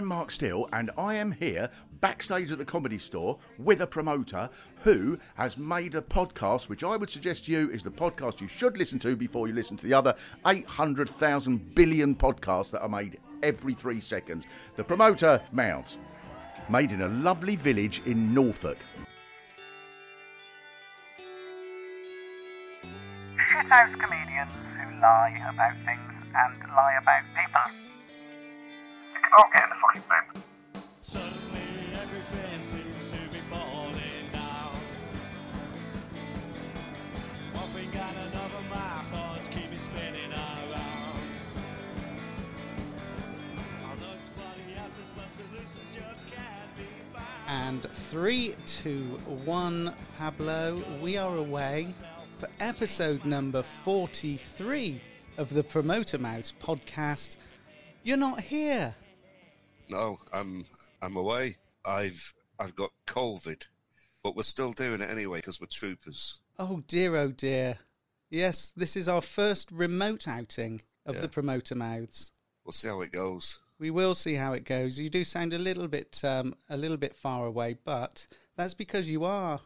I'm Mark Steel, and I am here backstage at the comedy store with a promoter who has made a podcast which I would suggest to you is the podcast you should listen to before you listen to the other 800,000 billion podcasts that are made every three seconds. The promoter mouths, made in a lovely village in Norfolk. Shithouse comedians who lie about things and lie about people. Okay, the fucking man. Suddenly everything seems to be falling down. One thing and another, my thoughts keep me spinning around. All the answers, but solutions just can't be found. And three, two, one, Pablo, we are away for episode number 43 of the Promoter Mouths podcast. You're not here. No, I'm I'm away. I've I've got COVID, but we're still doing it anyway because we're troopers. Oh dear, oh dear. Yes, this is our first remote outing of Yeah. the Promoter Mouths. We'll see how it goes. We will see how it goes. You do sound a little bit, um, a little bit far away, but that's because you are.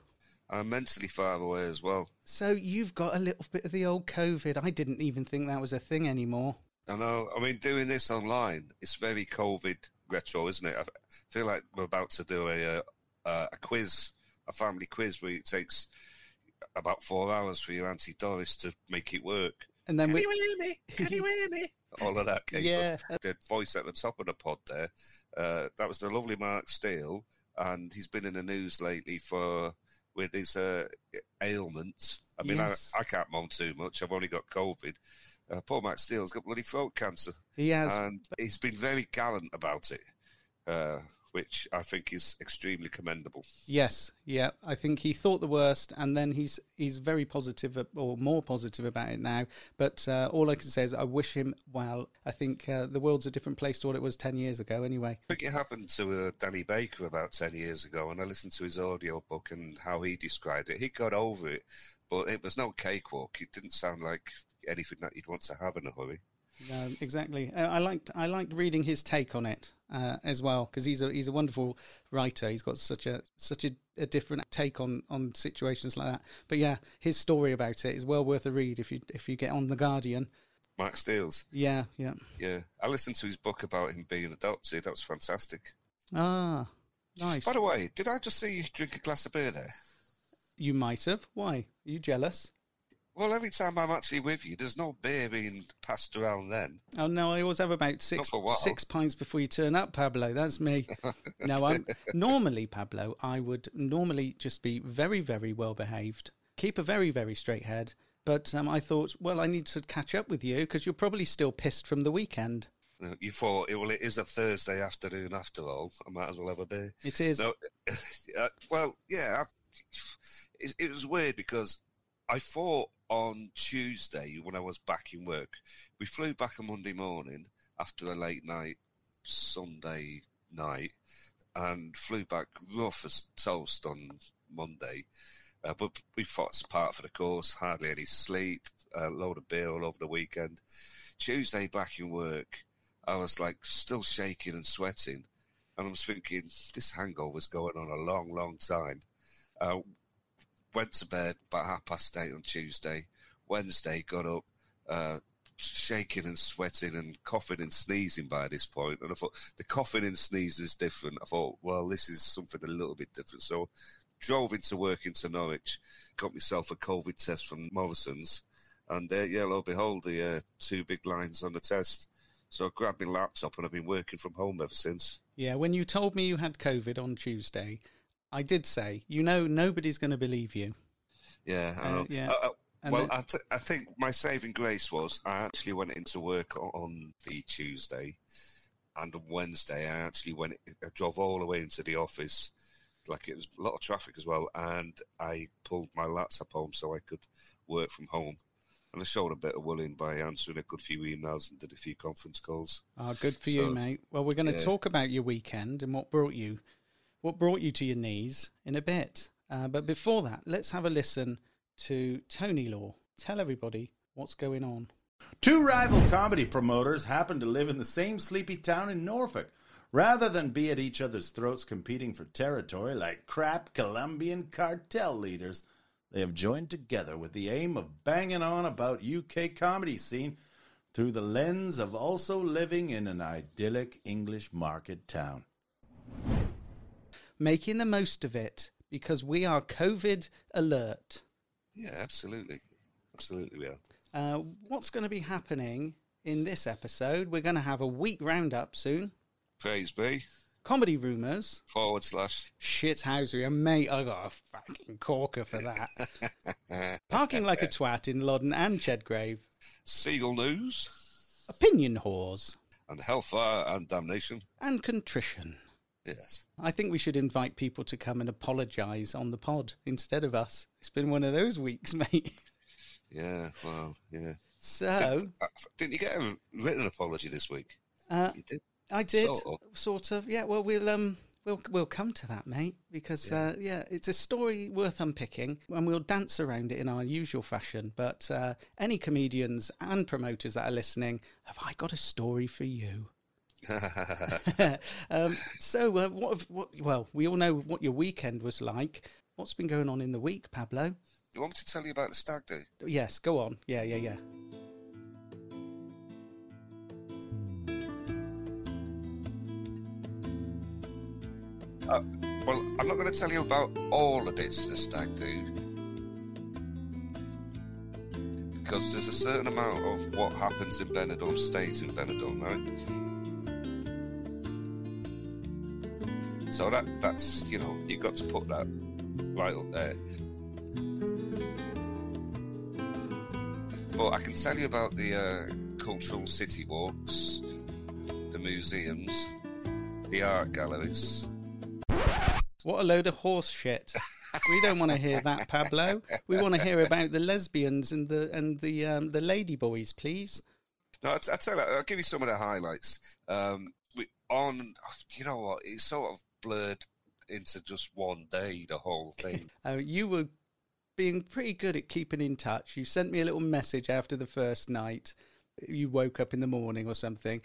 I'm mentally far away as well. So you've got a little bit of the old COVID. I didn't even think that was a thing anymore. I know. I mean, doing this online, it's very COVID retro, isn't it? I feel like we're about to do a a, a quiz, a family quiz, where it takes about four hours for your auntie Doris to make it work. And then Can we, you hear me? Can you hear me? All of that came Yeah. up. The voice at the top of the pod there, uh, that was the lovely Mark Steel, and he's been in the news lately for with his uh, ailments. I mean, Yes. I, I can't moan too much. I've only got COVID. Uh, poor Mark Steel's got bloody throat cancer, he has and he's been very gallant about it, uh, which I think is extremely commendable. Yes, yeah. I think he thought the worst, and then he's he's very positive uh, or more positive about it now. But uh, all I can say is I wish him well. I think uh, the world's a different place to what it was ten years ago. Anyway, I think it happened to uh, Danny Baker about 10 years ago, and I listened to his audio book and how he described it. He got over it, but it was no cakewalk. It didn't sound like anything that you'd want to have in a hurry. no, exactly. Uh, I liked I liked reading his take on it uh, as well because he's a he's a wonderful writer. He's got such a such a, a different take on, on situations like that. But yeah, his story about it is well worth a read if you if you get on the Guardian. Mark Steel's, Yeah, yeah. yeah. I listened to his book about him being adopted. That was fantastic. Ah, nice. By the way, did I just see you drink a glass of beer there? You might have. Why? Are you jealous? Well, every time I'm actually with you, there's no beer being passed around then. Oh no, I always have about six for a while. six pints before you turn up, Pablo. That's me. no, I'm normally Pablo. I would normally just be very, very well behaved, keep a very, very straight head. But um, I thought, well, I need to catch up with you because you're probably still pissed from the weekend. You thought, well, it is a Thursday afternoon after all. I might as well have a beer. It is. No, well, yeah, I, it, it was weird because I thought on Tuesday when I was back in work, we flew back on Monday morning after a late night Sunday night and flew back rough as toast on Monday. Uh, but we thought it's part for the course, hardly any sleep, a load of beer all over the weekend. Tuesday back in work, I was like still shaking and sweating. And I was thinking, this hangover's going on a long, long time. Uh, went to bed about half past eight on Tuesday. Wednesday, got up, uh, shaking and sweating and coughing and sneezing by this point. And I thought, the coughing and sneezing is different. I thought, well, this is something a little bit different. So drove into work into Norwich, got myself a COVID test from Morrison's. And uh, yeah, lo and behold, the uh, two big lines on the test. So I grabbed my laptop and I've been working from home ever since. Yeah, when you told me you had COVID on Tuesday, I did say, you know, nobody's going to believe you. Yeah, I Uh, yeah. Uh, uh, And well, the- I, th- I think my saving grace was I actually went into work on the Tuesday, and on Wednesday I actually went. I drove all the way into the office, like it was a lot of traffic as well, and I pulled my laptop home so I could work from home. And I showed a bit of willing by answering a good few emails and did a few conference calls. Ah, good for So, you, mate. Well, we're going to yeah. talk about your weekend and what brought you, what brought you to your knees in a bit. Uh, but before that, let's have a listen to Tony Law. Tell everybody what's going on. Two rival comedy promoters happen to live in the same sleepy town in Norfolk. Rather than be at each other's throats competing for territory like crap Colombian cartel leaders, they have joined together with the aim of banging on about UK comedy scene through the lens of also living in an idyllic English market town. Making the most of it because we are COVID alert. Yeah, absolutely. Absolutely, we are. Uh, what's going to be happening in this episode? We're going to have a week roundup soon. Praise be. Comedy rumours. Forward slash. Shithousery. And mate, I got a fucking corker for that. Parking like a twat in Loddon and Chedgrave. Seagull News. Opinion whores. And Hellfire and Damnation. And contrition. Yes. I think we should invite people to come and apologise on the pod instead of us. It's been one of those weeks, mate. Yeah, well, yeah. So, Uh, Didn't you get a written apology this week? uh, You did. I did Sort of. sort of. Yeah. Well, we'll um we'll we'll come to that, mate, because yeah. Uh, yeah, it's a story worth unpicking, and we'll dance around it in our usual fashion. But uh, any comedians and promoters that are listening, have I got a story for you? um, so, uh, what, have, what? Well, we all know what your weekend was like. What's been going on in the week, Pablo? You want me to tell you about the stag do? Yes, go on. Yeah, yeah, yeah. Uh, well, I'm not going to tell you about all the bits of the stag do because there's a certain amount of what happens in Benidorm stays in Benidorm, right? So that that's you know you've got to put that right up there. But I can tell you about the uh, cultural city walks, the museums, the art galleries. What a load of horse shit. we don't want to hear that, Pablo. We want to hear about the lesbians and the and the um, the lady boys, please. No, I, I tell you, I'll give you some of the highlights. Um, on, you know what? It's sort of blurred into just one day. The whole thing. Uh, you were being pretty good at keeping in touch. You sent me a little message after the first night. You woke up in the morning or something.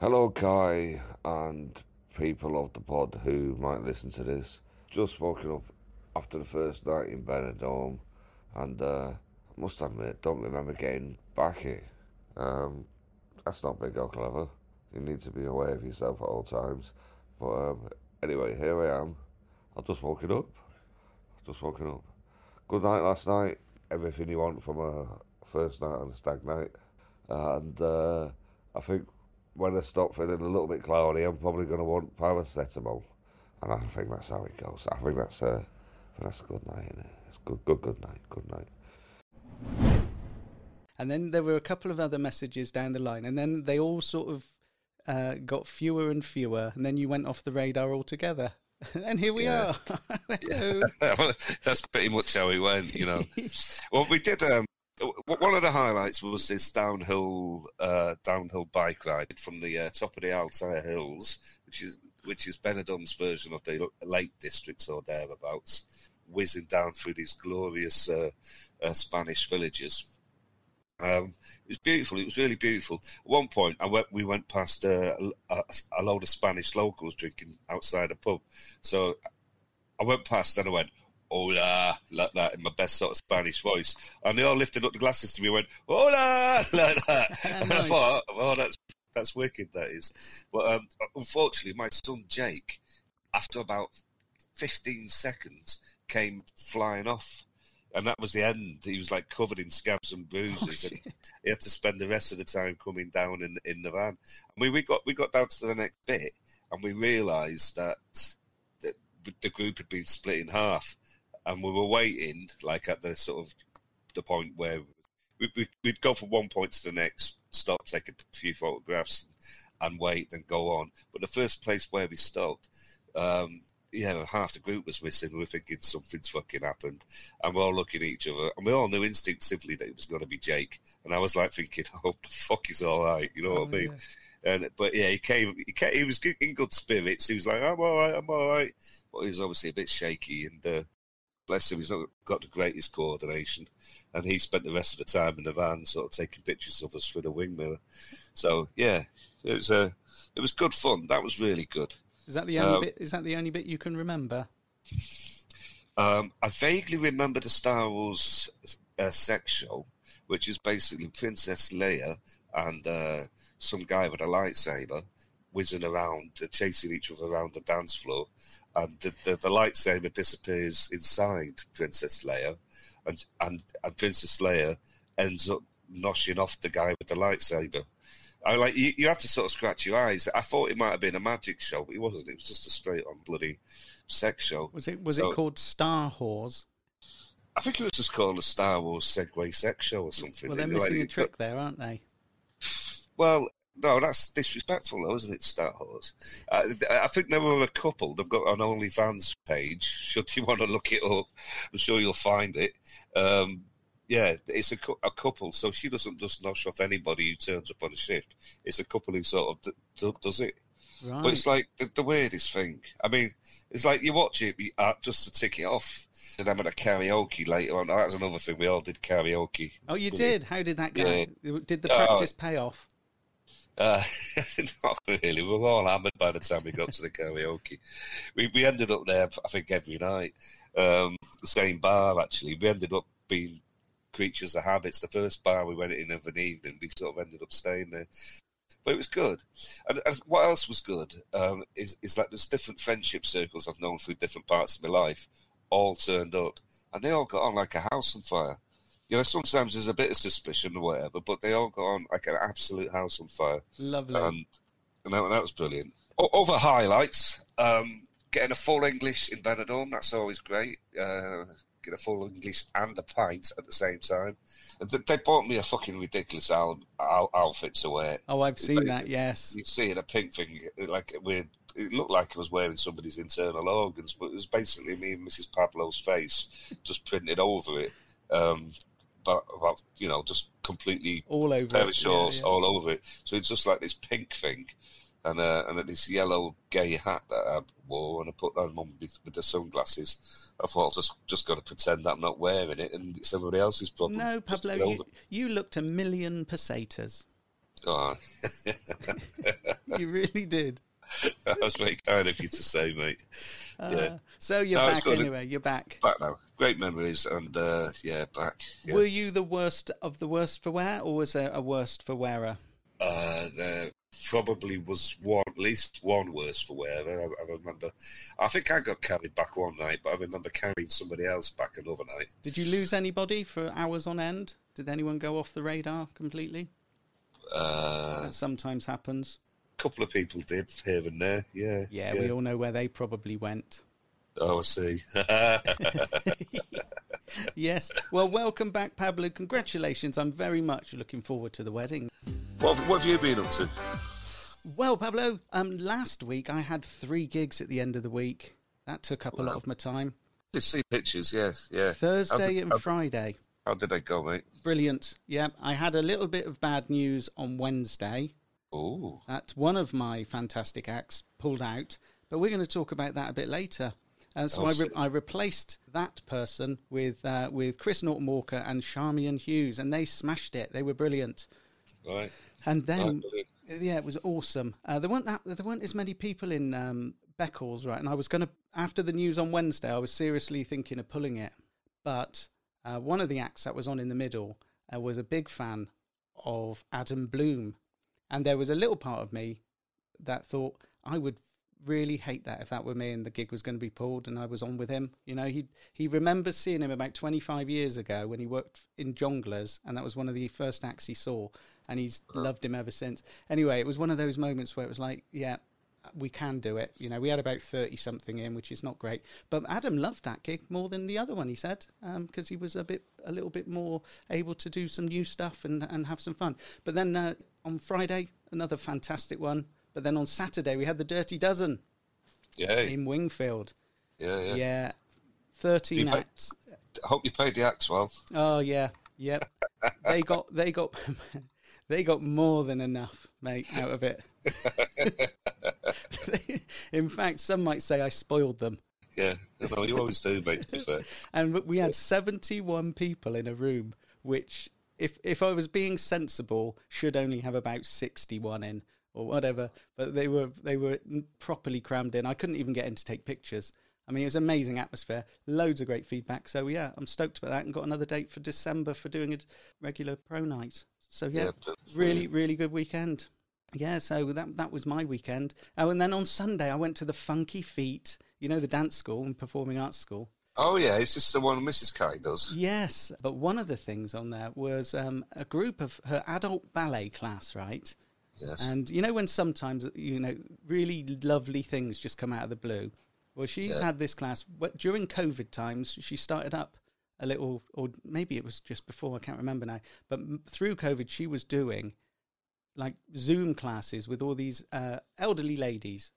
Hello, Kai, and people of the pod who might listen to this. Just woken up after the first night in Benidorm, and uh, I must admit, don't remember getting back here. Um, that's not big or clever. You need to be aware of yourself at all times. But um, anyway, here I am. I've just woken up. I've just woken up. Good night last night. Everything you want from a first night on a stag night. And uh, I think when I stop feeling a little bit cloudy, I'm probably going to want paracetamol. And I think that's how it goes. I think that's a, I think that's a good night, is It's good, good, good night, good night. And then there were a couple of other messages down the line, and then they all sort of uh, got fewer and fewer, and then you went off the radar altogether. and here we Yeah. are. Hello. Well, That's pretty much how it went, you know. well, we did. Um, one of the highlights was this downhill uh, downhill bike ride from the uh, top of the Altea Hills, which is which is Benidorm's version of the Lake District or thereabouts, whizzing down through these glorious uh, uh, Spanish villages. Um, it was beautiful. It was really beautiful. At one point, I went, we went past uh, a, a load of Spanish locals drinking outside a pub. So I went past and I went, hola, like that in my best sort of Spanish voice. And they all lifted up the glasses to me and went, hola, like that. And I thought, oh, that's, that's wicked, that is. But um, unfortunately, my son Jake, after about 15 seconds, came flying off. And that was the end. He was like covered in scabs and bruises, and he had to spend the rest of the time coming down in in the van. And we, we got we got down to the next bit, and we realised that that the group had been split in half, and we were waiting like at the sort of the point where we, we, we'd go from one point to the next, stop, take a few photographs, and wait, and go on. But the first place where we stopped, um, yeah, half the group was missing. We were thinking something's fucking happened, and we're all looking at each other, and we all knew instinctively that it was going to be Jake. And I was like thinking, "I hope the fuck he's all right," you know what I mean? And but yeah, he came, he came, he was in good spirits. He was like, "I'm all right, I'm all right," but he was obviously a bit shaky, and uh, bless him, he's not got the greatest coordination. And he spent the rest of the time in the van, sort of taking pictures of us through the wing mirror. So yeah, It was uh, it was good fun. That was really good. Is that the only Um, bit? Is that the only bit you can remember? Um, I vaguely remember the Star Wars uh, sex show, which is basically Princess Leia and uh, some guy with a lightsaber whizzing around, uh, chasing each other around the dance floor, and the, the, the lightsaber disappears inside Princess Leia, and, and and Princess Leia ends up noshing off the guy with the lightsaber. I like you, you have to sort of scratch your eyes. I thought it might have been a magic show, but it wasn't. It was just a straight on bloody sex show. Was it was So- it called Star Whores? I think it was just called a Star Wars Segway Sex Show or something. Well, they're Like, missing a trick there, aren't they? Well, no, that's disrespectful, though, isn't it, Star Wars? Uh, I think they were a couple. They've got an OnlyFans page. Should you want to look it up, I'm sure you'll find it. Um, yeah, it's a, a couple, so she doesn't just nosh off anybody who turns up on a shift. It's a couple who sort of d- d- does it. Right. But it's like the, the weirdest thing. I mean, it's like you watch it uh, just to tick it off. And I'm at a karaoke later on. That's another thing. We all did karaoke. oh, you did. How did that go? Yeah. Did the Oh. practice pay off? Uh, not really. We were all hammered by the time we got to the karaoke. We we ended up there, I think, every night. Um, the same bar, actually. We ended up being creatures of habits. The first bar we went in of an evening, we sort of ended up staying there. But it was good. And, and what else was good um, is, is like there's different friendship circles I've known through different parts of my life, all turned up. And they all got on like a house on fire. You know, sometimes there's a bit of suspicion or whatever, but they all got on like an absolute house on fire Lovely. and, and that, that was brilliant. O- other highlights: um, getting a full English in Benidorm. That's always great. Uh, get a full English and a pint at the same time. They bought me a fucking ridiculous al- al- outfit to wear. oh, I've seen but- that. Yes. You see, in a pink thing, like weird. It looked like I was wearing somebody's internal organs, but it was basically me and Mrs. Pablo's face just printed over it. Um, but, but you know, just completely All over. pair it. of shorts Yeah, yeah. all over it. So it's just like this pink thing, and uh, and this yellow gay hat that I wore, and I put that on with, with the sunglasses. I thought just just got to pretend that I'm not wearing it, and it's everybody else's problem. No, Pablo, you, you looked a million pesetas. Oh, You really did. that was very kind of you to say, mate. Uh, Yeah. So you're No, back anyway. You're back. Back now, great memories, and uh, yeah, back. Yeah. Were you the worst of the worst for wear, or was there a worst for wearer? Uh, there probably was one, at least one worse for wear. I, I remember. I think I got carried back one night, but I remember carrying somebody else back another night. Did you lose anybody for hours on end? Did anyone go off the radar completely? Uh, That sometimes happens. A couple of people did here and there. Yeah. Yeah, we all know where they probably went. Oh, I see. Yes. Well, welcome back, Pablo. Congratulations. I'm very much looking forward to the wedding. what, have- what have you been up to? Well, Pablo, um, last week I had three gigs at the end of the week. That took up a lot of my time. Did see pictures? yes, yeah. Thursday did, and how, Friday. how did they go, mate? Brilliant. Yeah, I had a little bit of bad news on Wednesday. Oh, that one of my fantastic acts pulled out, but we're going to talk about that a bit later. Uh, so I, re- I replaced that person with uh, with Chris Norton Walker and Charmian Hughes, and they smashed it. They were brilliant. right. And then, brilliant. yeah, it was awesome. Uh, there weren't that there weren't as many people in um, Beccles, right? And I was going to after the news on Wednesday, I was seriously thinking of pulling it, but uh, one of the acts that was on in the middle uh, was a big fan of Adam Bloom, and there was a little part of me that thought I would really hate that if that were me and the gig was going to be pulled and I was on with him. You know, he he remembers seeing him about 25 years ago when he worked in Jongleurs, and that was one of the first acts he saw, and he's loved him ever since. Anyway, it was one of those moments where it was like, yeah. We can do it. You know, we had about 30 something in, which is not great. But Adam loved that gig more than the other one, he said, because he was a bit, a little bit more able to do some new stuff and, and have some fun. But then uh, on Friday, another fantastic one. But then on Saturday, we had the Dirty Dozen Yeah, in Wingfield. yeah, yeah. Yeah. 13 Do you pay- acts. I hope you paid the acts well. Oh yeah, yep. they got they got they got more than enough, mate, out of it. In fact, some might say I spoiled them. Yeah, no, you always do, mate. To be fair. And we had 71 people in a room, which if if I was being sensible, should only have about 61 in. Or whatever. But they were they were properly crammed in. I couldn't even get in to take pictures. I mean, it was an amazing atmosphere, loads of great feedback. So yeah, I'm stoked about that, and got another date for December for doing a regular pro night. So yeah, Yeah, really, really good weekend. Yeah, so that that was my weekend. Oh, and then on Sunday I went to the Funky Feet, you know, the dance school and performing arts school. Oh yeah, is this the one Mrs. Carey does? Yes, but one of the things on there was um, a group of her adult ballet class, right? Yes. And you know when sometimes you know really lovely things just come out of the blue. Well, she's Yeah. had this class during COVID times. She started up a little, or maybe it was just before. I can't remember now. But through COVID, she was doing like Zoom classes with all these uh, elderly ladies,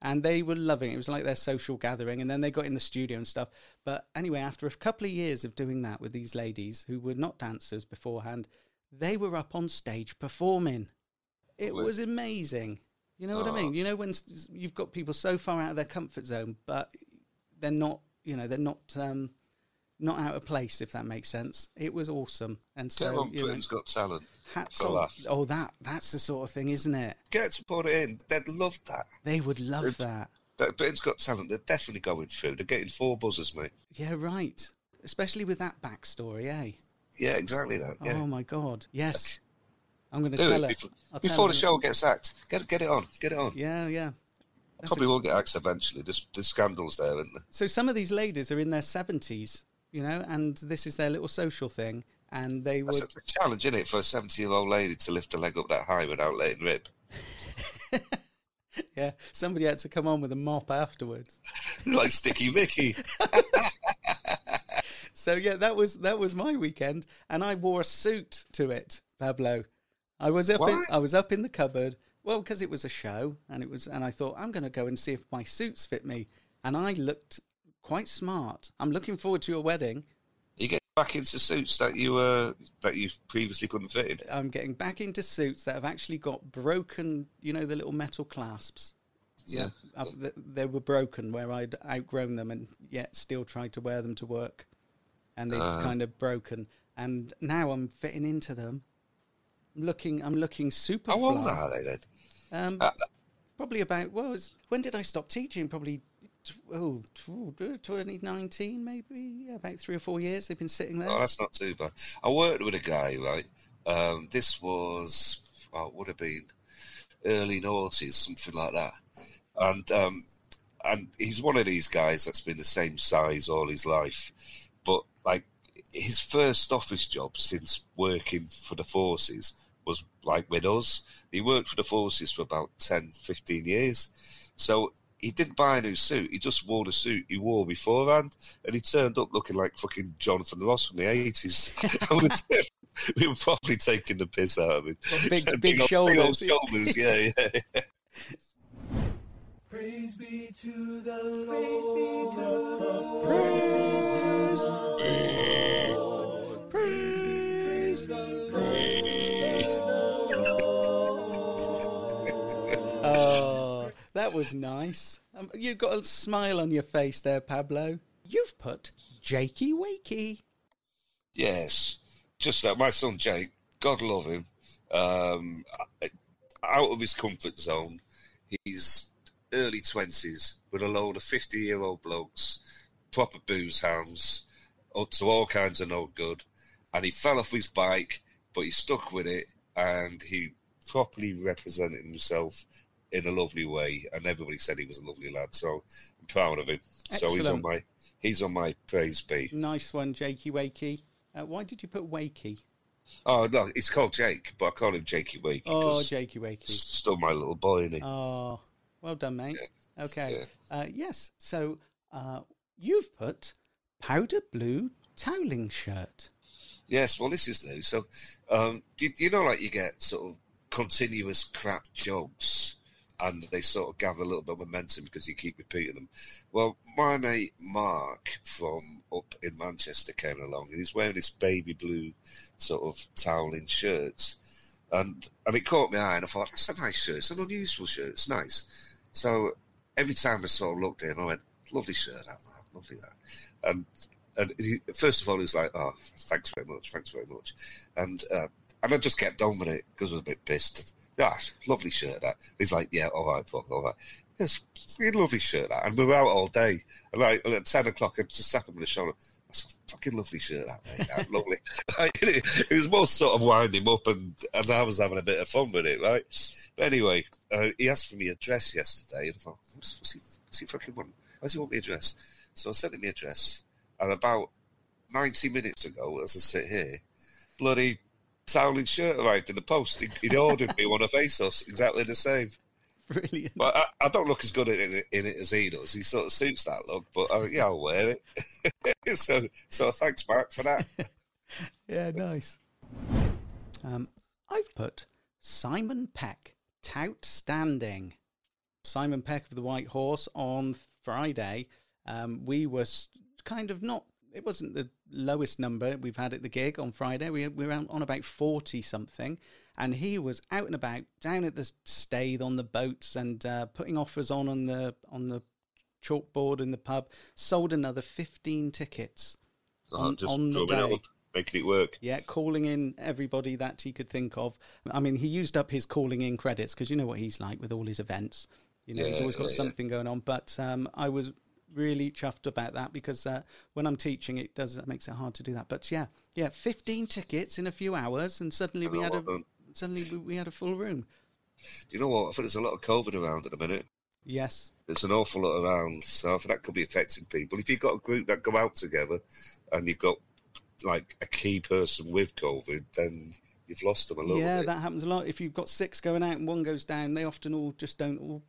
and they were loving it. It was like their social gathering, and then they got in the studio and stuff. But anyway, after a couple of years of doing that with these ladies who were not dancers beforehand, they were up on stage performing. It was amazing. You know what I Oh. mean? You know when s- you've got people so far out of their comfort zone, but they're not. You know, they're not. Um, not out of place, if that makes sense. It was awesome, and Get so on you know, Britain's Got Talent. hats for off. Oh, that that's the sort of thing, isn't it? Get to put it in. They'd love that. They would love that. That Britain's Got Talent. They're definitely going through. They're getting four buzzers, mate. Yeah, right. Especially with that backstory, eh? Yeah, exactly that. Yeah. Oh my god. Yes. I'm going to Do tell it her. before, I'll before the show gets sacked. Get get it on. Get it on. Yeah, yeah. That's Probably a- will get axed eventually. There's, there's scandals there, isn't there? So some of these ladies are in their seventies, you know, and this is their little social thing, and they would. That's a challenge, isn't it, for a 70 year old lady to lift a leg up that high without letting rip? yeah, somebody had to come on with a mop afterwards. like Sticky Mickey. So yeah, that was that was my weekend, and I wore a suit to it, Pablo. I was up. In, I was up in the cupboard. Well, because it was a show, and it was, and I thought I'm going to go and see if my suits fit me, and I looked quite smart. I'm looking forward to your wedding. You get back into suits that you uh, that you previously couldn't fit in. I'm getting back into suits that have actually got broken, you know, the little metal clasps. Yeah. Uh, th- they were broken where I'd outgrown them and yet still tried to wear them to work. And they'd Uh. kind of broken. And now I'm fitting into them. Looking, I'm looking super How old are they then? Um, Uh, probably about, well, when did I stop teaching? Probably, tw- oh, tw- 2019 maybe? Yeah, about three or four years they've been sitting there. Oh, that's not too bad. I worked with a guy, right? Um, this was, oh, it would have been early noughties, something like that. And um, and he's one of these guys that's been the same size all his life. But, like, his first office job since working for the forces was, like, with us. He worked for the forces for about 10, 15 years. So he didn't buy a new suit. He just wore the suit he wore beforehand, and he turned up looking like fucking Jonathan Ross from the eighties. we were probably taking the piss out of him. Well, big- Big big old- shoulders. Big old shoulders, yeah, yeah. Praise be to the Lord. Praise Praise the Oh, that was nice. Um, you've got a smile on your face there, Pablo. You've put Jakey Wakey. Yes, just that. My son Jake, God love him, um, out of his comfort zone. He's early twenties with a load of fifty-year-old blokes, proper booze hounds, up to all kinds of no good. And he fell off his bike, but he stuck with it, and he properly represented himself in a lovely way. And everybody said he was a lovely lad, so I'm proud of him. So he's on my he's on my praise be. Nice one, Jakey Wakey. Uh, why did you put Wakey? Oh no, it's called Jake, but I call him Jakey Wakey Oh, Jakey Wakey. still my little boy, is Oh, well done, mate. Okay. yeah. Uh, yes, so uh, you've put powder blue toweling shirt. Yes, well, this is new. So, um, you, you know, like you get sort of continuous crap jokes, and they sort of gather a little bit of momentum because you keep repeating them. Well, my mate Mark from up in Manchester came along, and he's wearing this baby blue sort of toweling shirt, and and it caught my eye, and I thought that's a nice shirt. It's an unusual shirt. It's nice. So every time I sort of looked at it, I went, "Lovely shirt, that man, lovely that," and and he, first of all, he was like, "Oh, thanks very much, thanks very much," and uh, and I just kept on with it because I was a bit pissed. Gosh, lovely shirt that. He's like, yeah, all right, Buck, all right. It's a lovely shirt that. And we're out all day. And like at 10 o'clock, I just tap him on the shoulder. That's a fucking lovely shirt that, mate. That, lovely. Like, it, it was more sort of winding him up and, and I was having a bit of fun with it, right? But anyway, uh, he asked for me address yesterday. And I thought, what's, what's, he, what's he fucking want? Why does he want me address? So I sent him the address. And about 90 minutes ago, as I sit here, bloody toweling shirt arrived in the post. He, he'd ordered me one of ASOS, exactly the same. Brilliant. But I, I don't look as good in it, in it as he does. He sort of suits that look, but uh, yeah, I'll wear it. so, so thanks, Mark, for that. Yeah, nice. Um, I've put Simon Peck, tout standing. Simon Peck of the White Horse on Friday. Um, we were kind of not. It wasn't the lowest number we've had at the gig on Friday. We we were on about forty something, and he was out and about down at the Staithe on the boats and uh, putting offers on on the on the chalkboard in the pub. Sold another fifteen tickets on, just on the day. making it work. Yeah, calling in everybody that he could think of. I mean, he used up his calling in credits because you know what he's like with all his events. You know, he's always got yeah, yeah. something going on. But um, I was really chuffed about that because uh, when I'm teaching, it does it makes it hard to do that. But yeah, yeah, 15 tickets in a few hours, and suddenly we had a done. suddenly we, we had a full room. Do you know what? I think there's a lot of COVID around at the minute. Yes, There's an awful lot around, so I think that could be affecting people. If you've got a group that go out together and you've got like a key person with COVID, then you've lost them a little bit. yeah, bit. that happens a lot. If you've got six going out and one goes down, they often all just don't all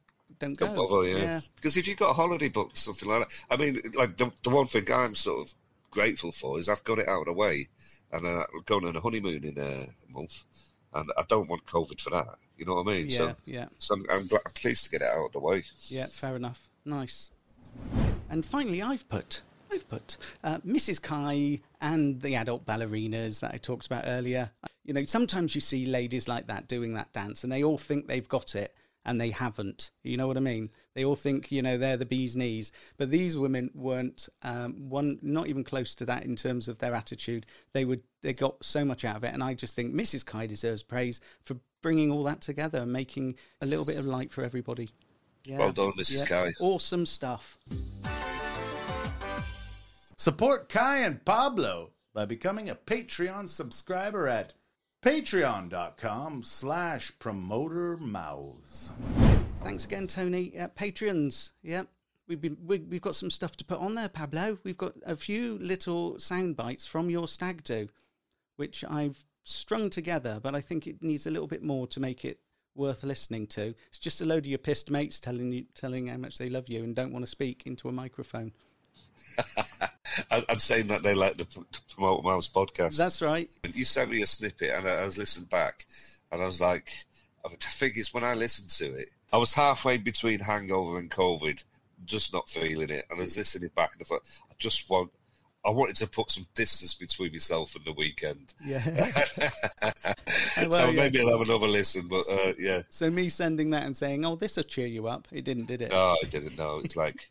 don't go. Don't bother, yeah. Because if you've got a holiday booked, something like that, I mean, like the, the one thing I'm sort of grateful for is I've got it out of the way, and uh, I'm going on a honeymoon in a month, and I don't want COVID for that. You know what I mean? yeah, So, yeah. so I'm, I'm, glad, I'm pleased to get it out of the way. Yeah, fair enough. Nice. And finally, I've put I've put uh, Mrs. Kai and the adult ballerinas that I talked about earlier. You know, sometimes you see ladies like that doing that dance, and they all think they've got it, and they haven't. You know what I mean? They all think you know they're the bee's knees, but these women weren't um, one, not even close to that in terms of their attitude. They would they got so much out of it, and I just think Mrs. Kai deserves praise for bringing all that together and making a little bit of light for everybody. Yeah. Well done, Mrs. Kai. Awesome stuff. Support Kai and Pablo by becoming a Patreon subscriber at patreon.com slash promoter mouths. Thanks again, Tony. Uh, Patreons, yeah. We've been we, we've got some stuff to put on there, Pablo. We've got a few little sound bites from your stag do, which I've strung together, but I think it needs a little bit more to make it worth listening to. It's just a load of your pissed mates telling you telling how much they love you and don't want to speak into a microphone. I'm saying that they like the P- Promoter Mouths podcast. That's right. You sent me a snippet, and I, was listening back, and I was like, I think it's when I listened to it, I was halfway between hangover and COVID, just not feeling it, and I was listening back, and I thought, I just want. I wanted to put some distance between myself and the weekend. Yeah. so well, yeah. maybe I'll have another listen, but uh, yeah. so me sending that and saying, "Oh, this will cheer you up," it didn't, did it? No, it didn't know. It's like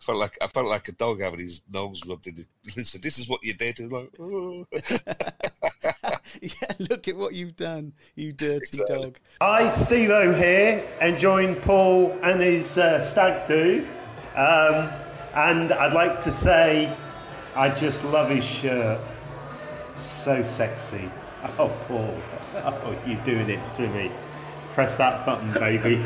I felt like I felt like a dog having his nose rubbed in. The, Listen, this is what you did. And like, oh. yeah. Look at what you've done, you dirty Exactly. dog. Hi, Steve O here, and enjoying Paul and his uh, stag do. Um, and I'd like to say, I just love his shirt. So sexy. Oh, Paul. Oh, you're doing it to me. Press that button, baby.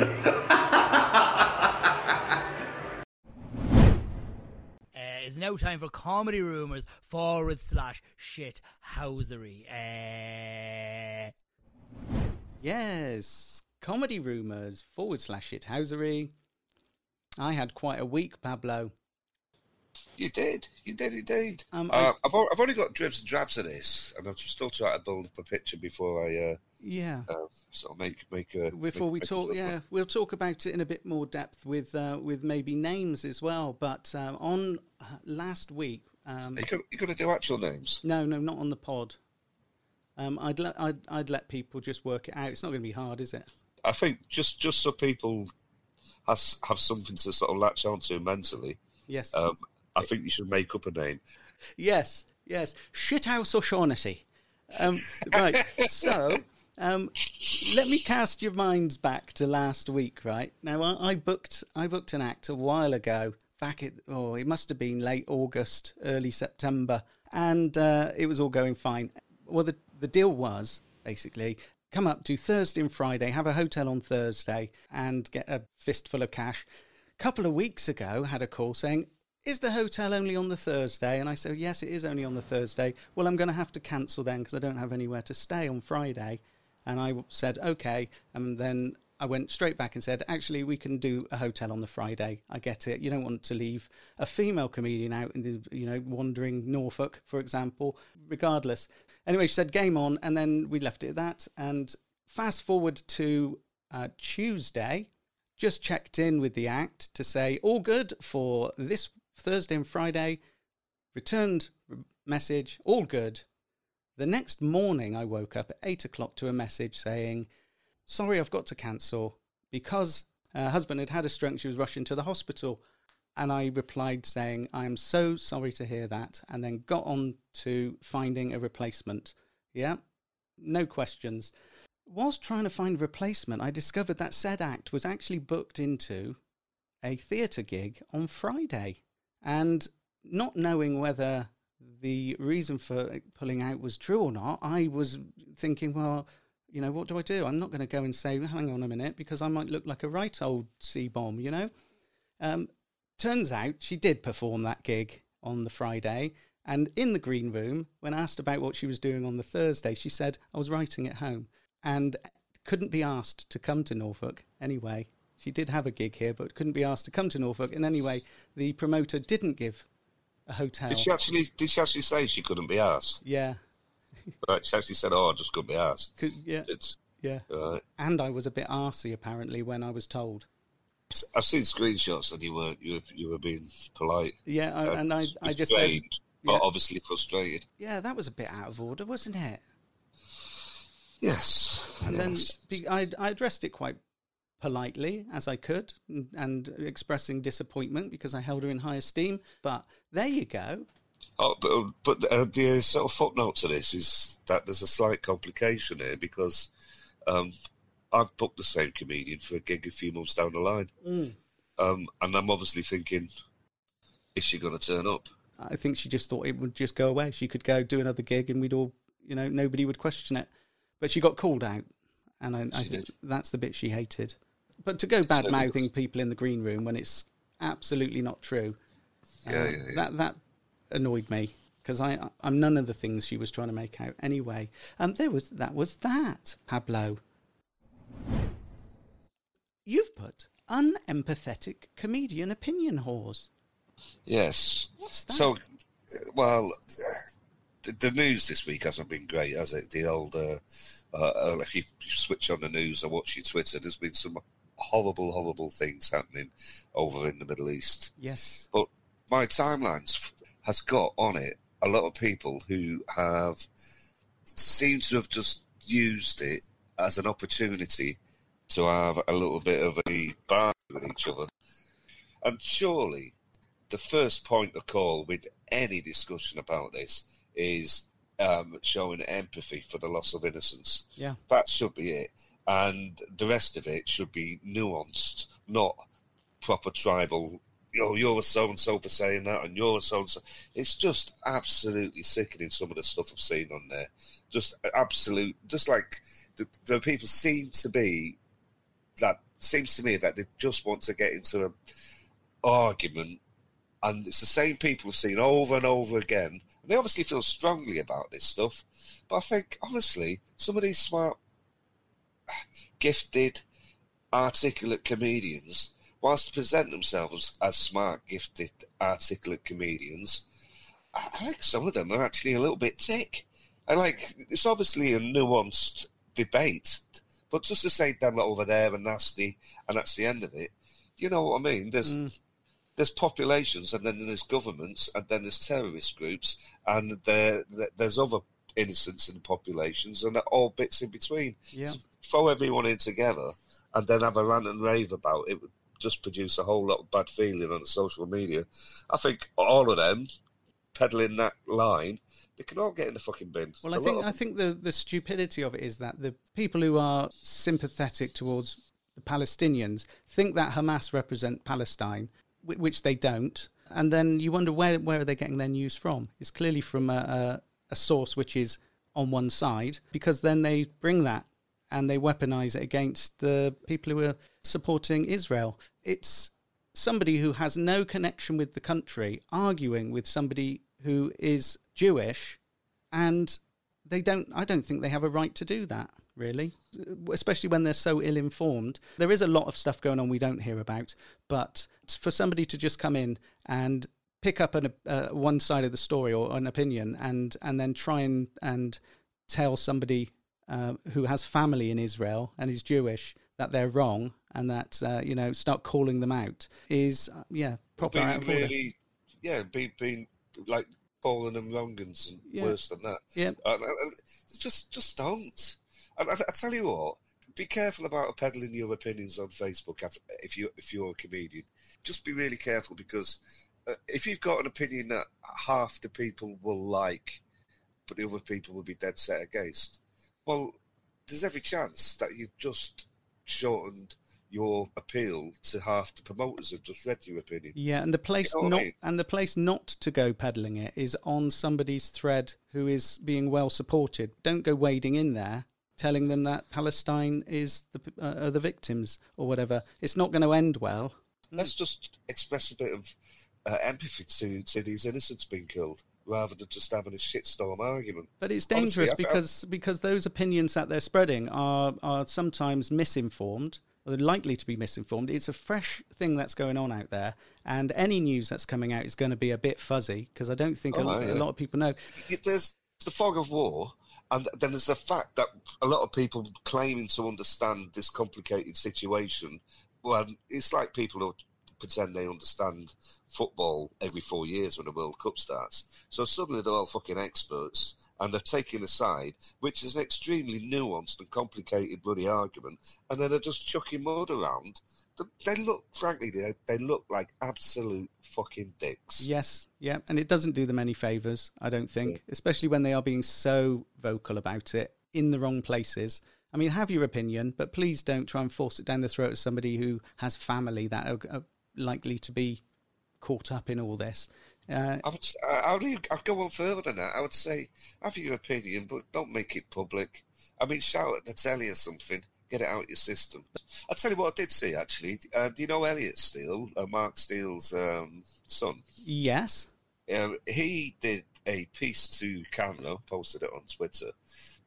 It's now time for comedy rumors forward slash shit housery. Uh, Yes, comedy rumours forward slash shithousery. I had quite a week, Pablo. You did. You did indeed. Um, uh, I- I've, al- I've only got dribs and drabs of this, and I'm still trying to build up a picture before I uh, Yeah. uh, sort of make make a. Before make- we make talk, yeah, we'll talk about it in a bit more depth with uh, with maybe names as well. But um, on uh, last week, um, you gonna, gonna do actual names? no, no, not on the pod. Um, I'd let I'd, I'd let people just work it out. It's not going to be hard, is it? I think just just so people has have something to sort of latch onto mentally. Yes. Um, I think you should make up a name. Yes, yes. Shithouse O'Shaughnessy. Um, right. so Um, let me cast your minds back to last week, right? Now, I, I booked I booked an act a while ago, back at oh, it must have been late August, early September, and uh, it was all going fine. Well, the the deal was basically come up to Thursday and Friday, have a hotel on Thursday, and get a fistful of cash. A couple of weeks ago, had a call saying. Is the hotel only on the Thursday? And I said, Yes, it is only on the Thursday. Well, I'm going to have to cancel then because I don't have anywhere to stay on Friday. And I said, okay. And then I went straight back and said, actually, we can do a hotel on the Friday. I get it. You don't want to leave a female comedian out in the, you know, wandering Norfolk, for example, regardless. Anyway, she said, game on. And then we left it at that. And fast forward to uh, Tuesday, just checked in with the act to say, all good for this Thursday and Friday. Returned message, all good. The next morning, I woke up at eight o'clock to a message saying, Sorry, I've got to cancel because her husband had had a stroke. She was rushing to the hospital. And I replied saying, I am so sorry to hear that. And then got on to finding a replacement. Yeah, no questions. Whilst trying to find a replacement, I discovered that said act was actually booked into a theatre gig on Friday. And not knowing whether the reason for pulling out was true or not, I was thinking, well, you know, what do I do? I'm not going to go and say, hang on a minute, because I might look like a right old C bomb, you know? Um, turns out she did perform that gig on the Friday. And in the green room, when asked about what she was doing on the Thursday, she said, I was writing at home and couldn't be asked to come to Norfolk anyway. She did have a gig here, but couldn't be asked to come to Norfolk. And anyway, the promoter didn't give a hotel. Did she actually? Did she actually say she couldn't be asked? Yeah. Right. She actually said, "Oh, I just couldn't be asked." Could, yeah. It's, Yeah. right. And I was a bit arsy apparently when I was told. I've seen screenshots, that you were you were, you were being polite. Yeah, I, and I, I just said, but yeah. obviously frustrated. yeah, that was a bit out of order, wasn't it? Yes. And yes. then I, I addressed it quite politely as I could and, and expressing disappointment because I held her in high esteem. But there you go. Oh, but, but uh, the sort of footnote to this is that there's a slight complication here because um, I've booked the same comedian for a gig a few months down the line, um, and I'm obviously thinking, is she going to turn up? I think she just thought it would just go away. She could go do another gig and we'd all, you know, nobody would question it. But she got called out. And I, I think did. that's the bit she hated. But to go bad mouthing people in the green room when it's absolutely not true, Yeah, uh, yeah, yeah. that that annoyed me because I I'm none of the things she was trying to make out anyway. Um, there was that was that Pablo. You've put unempathetic comedian opinion whores. Yes. What's that? So, well, the, the news this week hasn't been great, has it? The old, uh, uh, uh, if you switch on the news or watch your Twitter, there's been some horrible, horrible things happening over in the Middle East. yes. But my timelines has got on it a lot of people who have seemed to have just used it as an opportunity to have a little bit of a bar with each other. And surely the first point of call with any discussion about this is um, showing empathy for the loss of innocence. Yeah. That should be it. And the rest of it should be nuanced, not proper tribal. Oh, you're a so and so for saying that, and you're a so and so. It's just absolutely sickening. Some of the stuff I've seen on there, just absolute, just like the, the people seem to be. That seems to me that they just want to get into an argument, and it's the same people we've seen over and over again. And they obviously feel strongly about this stuff, but I think honestly, some of these smart, gifted, articulate comedians, whilst present themselves as smart, gifted, articulate comedians, I I think some of them are actually a little bit thick. I like, it's obviously a nuanced debate, but just to say them over there are nasty, and that's the end of it. You know what I mean? There's hmm. there's populations, and then there's governments, and then there's terrorist groups, and there, there- there's other innocents in the populations, and all bits in between. Yeah. Throw everyone in together and then have a rant and rave about it would just produce a whole lot of bad feeling on the social media. I think all of them peddling that line, they can all get in the fucking bin. Well, I A think I think the the stupidity of it is that the people who are sympathetic towards the Palestinians think that Hamas represent Palestine, which they don't, and then you wonder where where are they getting their news from? It's clearly from a, a, a source which is on one side, because then they bring that and they weaponize it against the people who are supporting Israel. It's somebody who has no connection with the country arguing with somebody who is Jewish and they don't i don't think they have a right to do that really especially when they're so ill informed there is a lot of stuff going on we don't hear about but for somebody to just come in and pick up an, uh, one side of the story or an opinion and and then try and and tell somebody uh, who has family in Israel and is Jewish that they're wrong and that uh, you know start calling them out is uh, yeah proper being out of order. really, yeah, being, being like calling them wrongans and Yeah. worse than that. Yeah. And- and- and just, just don't. And I, I tell you what, be careful about peddling your opinions on Facebook if, you if you're a comedian. Just be really careful because uh, if you've got an opinion that half the people will like, but the other people will be dead set against, well, there's every chance that you've just shortened your appeal to half the promoters have just read your opinion. Yeah, and the place You know what I not mean? and the place not to go peddling it is on somebody's thread who is being well supported. Don't go wading in there telling them that Palestine is the uh, are the victims or whatever. It's not going to end well. Let's just express a bit of uh, empathy to, to these innocents being killed rather than just having a shitstorm argument. But it's dangerous I- because because those opinions that they're spreading are are sometimes misinformed. Or they're likely to be misinformed. It's a fresh thing that's going on out there, and any news that's coming out is going to be a bit fuzzy because I don't think a, Oh, lot, yeah. a lot of people know. there's the fog of war, and then there's the fact that a lot of people claiming to understand this complicated situation. Well, it's like people who pretend they understand football every four years when the World Cup starts. So suddenly they're all fucking experts, and they're taking a side, which is an extremely nuanced and complicated bloody argument, and then they're just chucking mud around. They look, frankly, they, they look like absolute fucking dicks. Yes, yeah, and it doesn't do them any favors, I don't think, especially when they are being so vocal about it in the wrong places. I mean, have your opinion, but please don't try and force it down the throat of somebody who has family that are likely to be caught up in all this. Uh, I would, I, I would, go on further than that. I would say, have your opinion, but don't make it public. I mean, shout at the telly or something. Get it out your system. I'll tell you what I did see, actually. Uh, do you know Elliot Steel, uh, Mark Steel's um, son? yes, Um, he did a piece to camera, posted it on Twitter,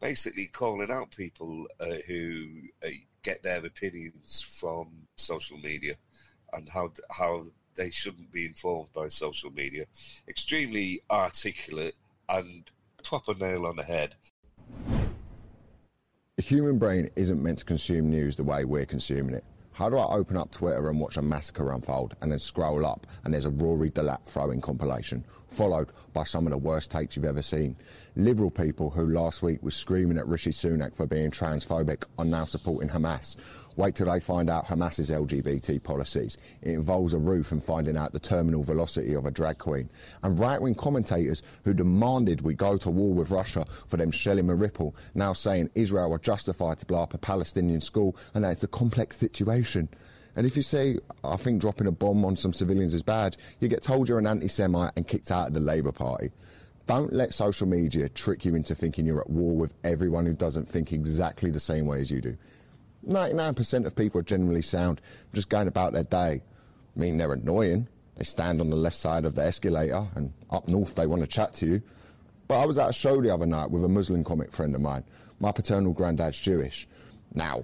basically calling out people uh, who uh, get their opinions from social media and how how they shouldn't be informed by social media. Extremely articulate and proper nail on the head. The human brain isn't meant to consume news the way we're consuming it. How do I open up Twitter and watch a massacre unfold and then scroll up and there's a Rory Delap throwing compilation, followed by some of the worst takes you've ever seen? Liberal people who last week were screaming at Rishi Sunak for being transphobic are now supporting Hamas. Wait till they find out Hamas's LGBT policies. It involves a roof and finding out the terminal velocity of a drag queen. And right-wing commentators who demanded we go to war with Russia for them shelling Mariupol now saying Israel are justified to blow up a Palestinian school and that it's a complex situation. And if you say, I think dropping a bomb on some civilians is bad, you get told you're an anti-Semite and kicked out of the Labour Party. Don't let social media trick you into thinking you're at war with everyone who doesn't think exactly the same way as you do. 99% of people are generally sound, just going about their day. I mean, they're annoying. They stand on the left side of the escalator, and up north they want to chat to you. But I was at a show the other night with a Muslim comic friend of mine. My paternal granddad's Jewish. Now,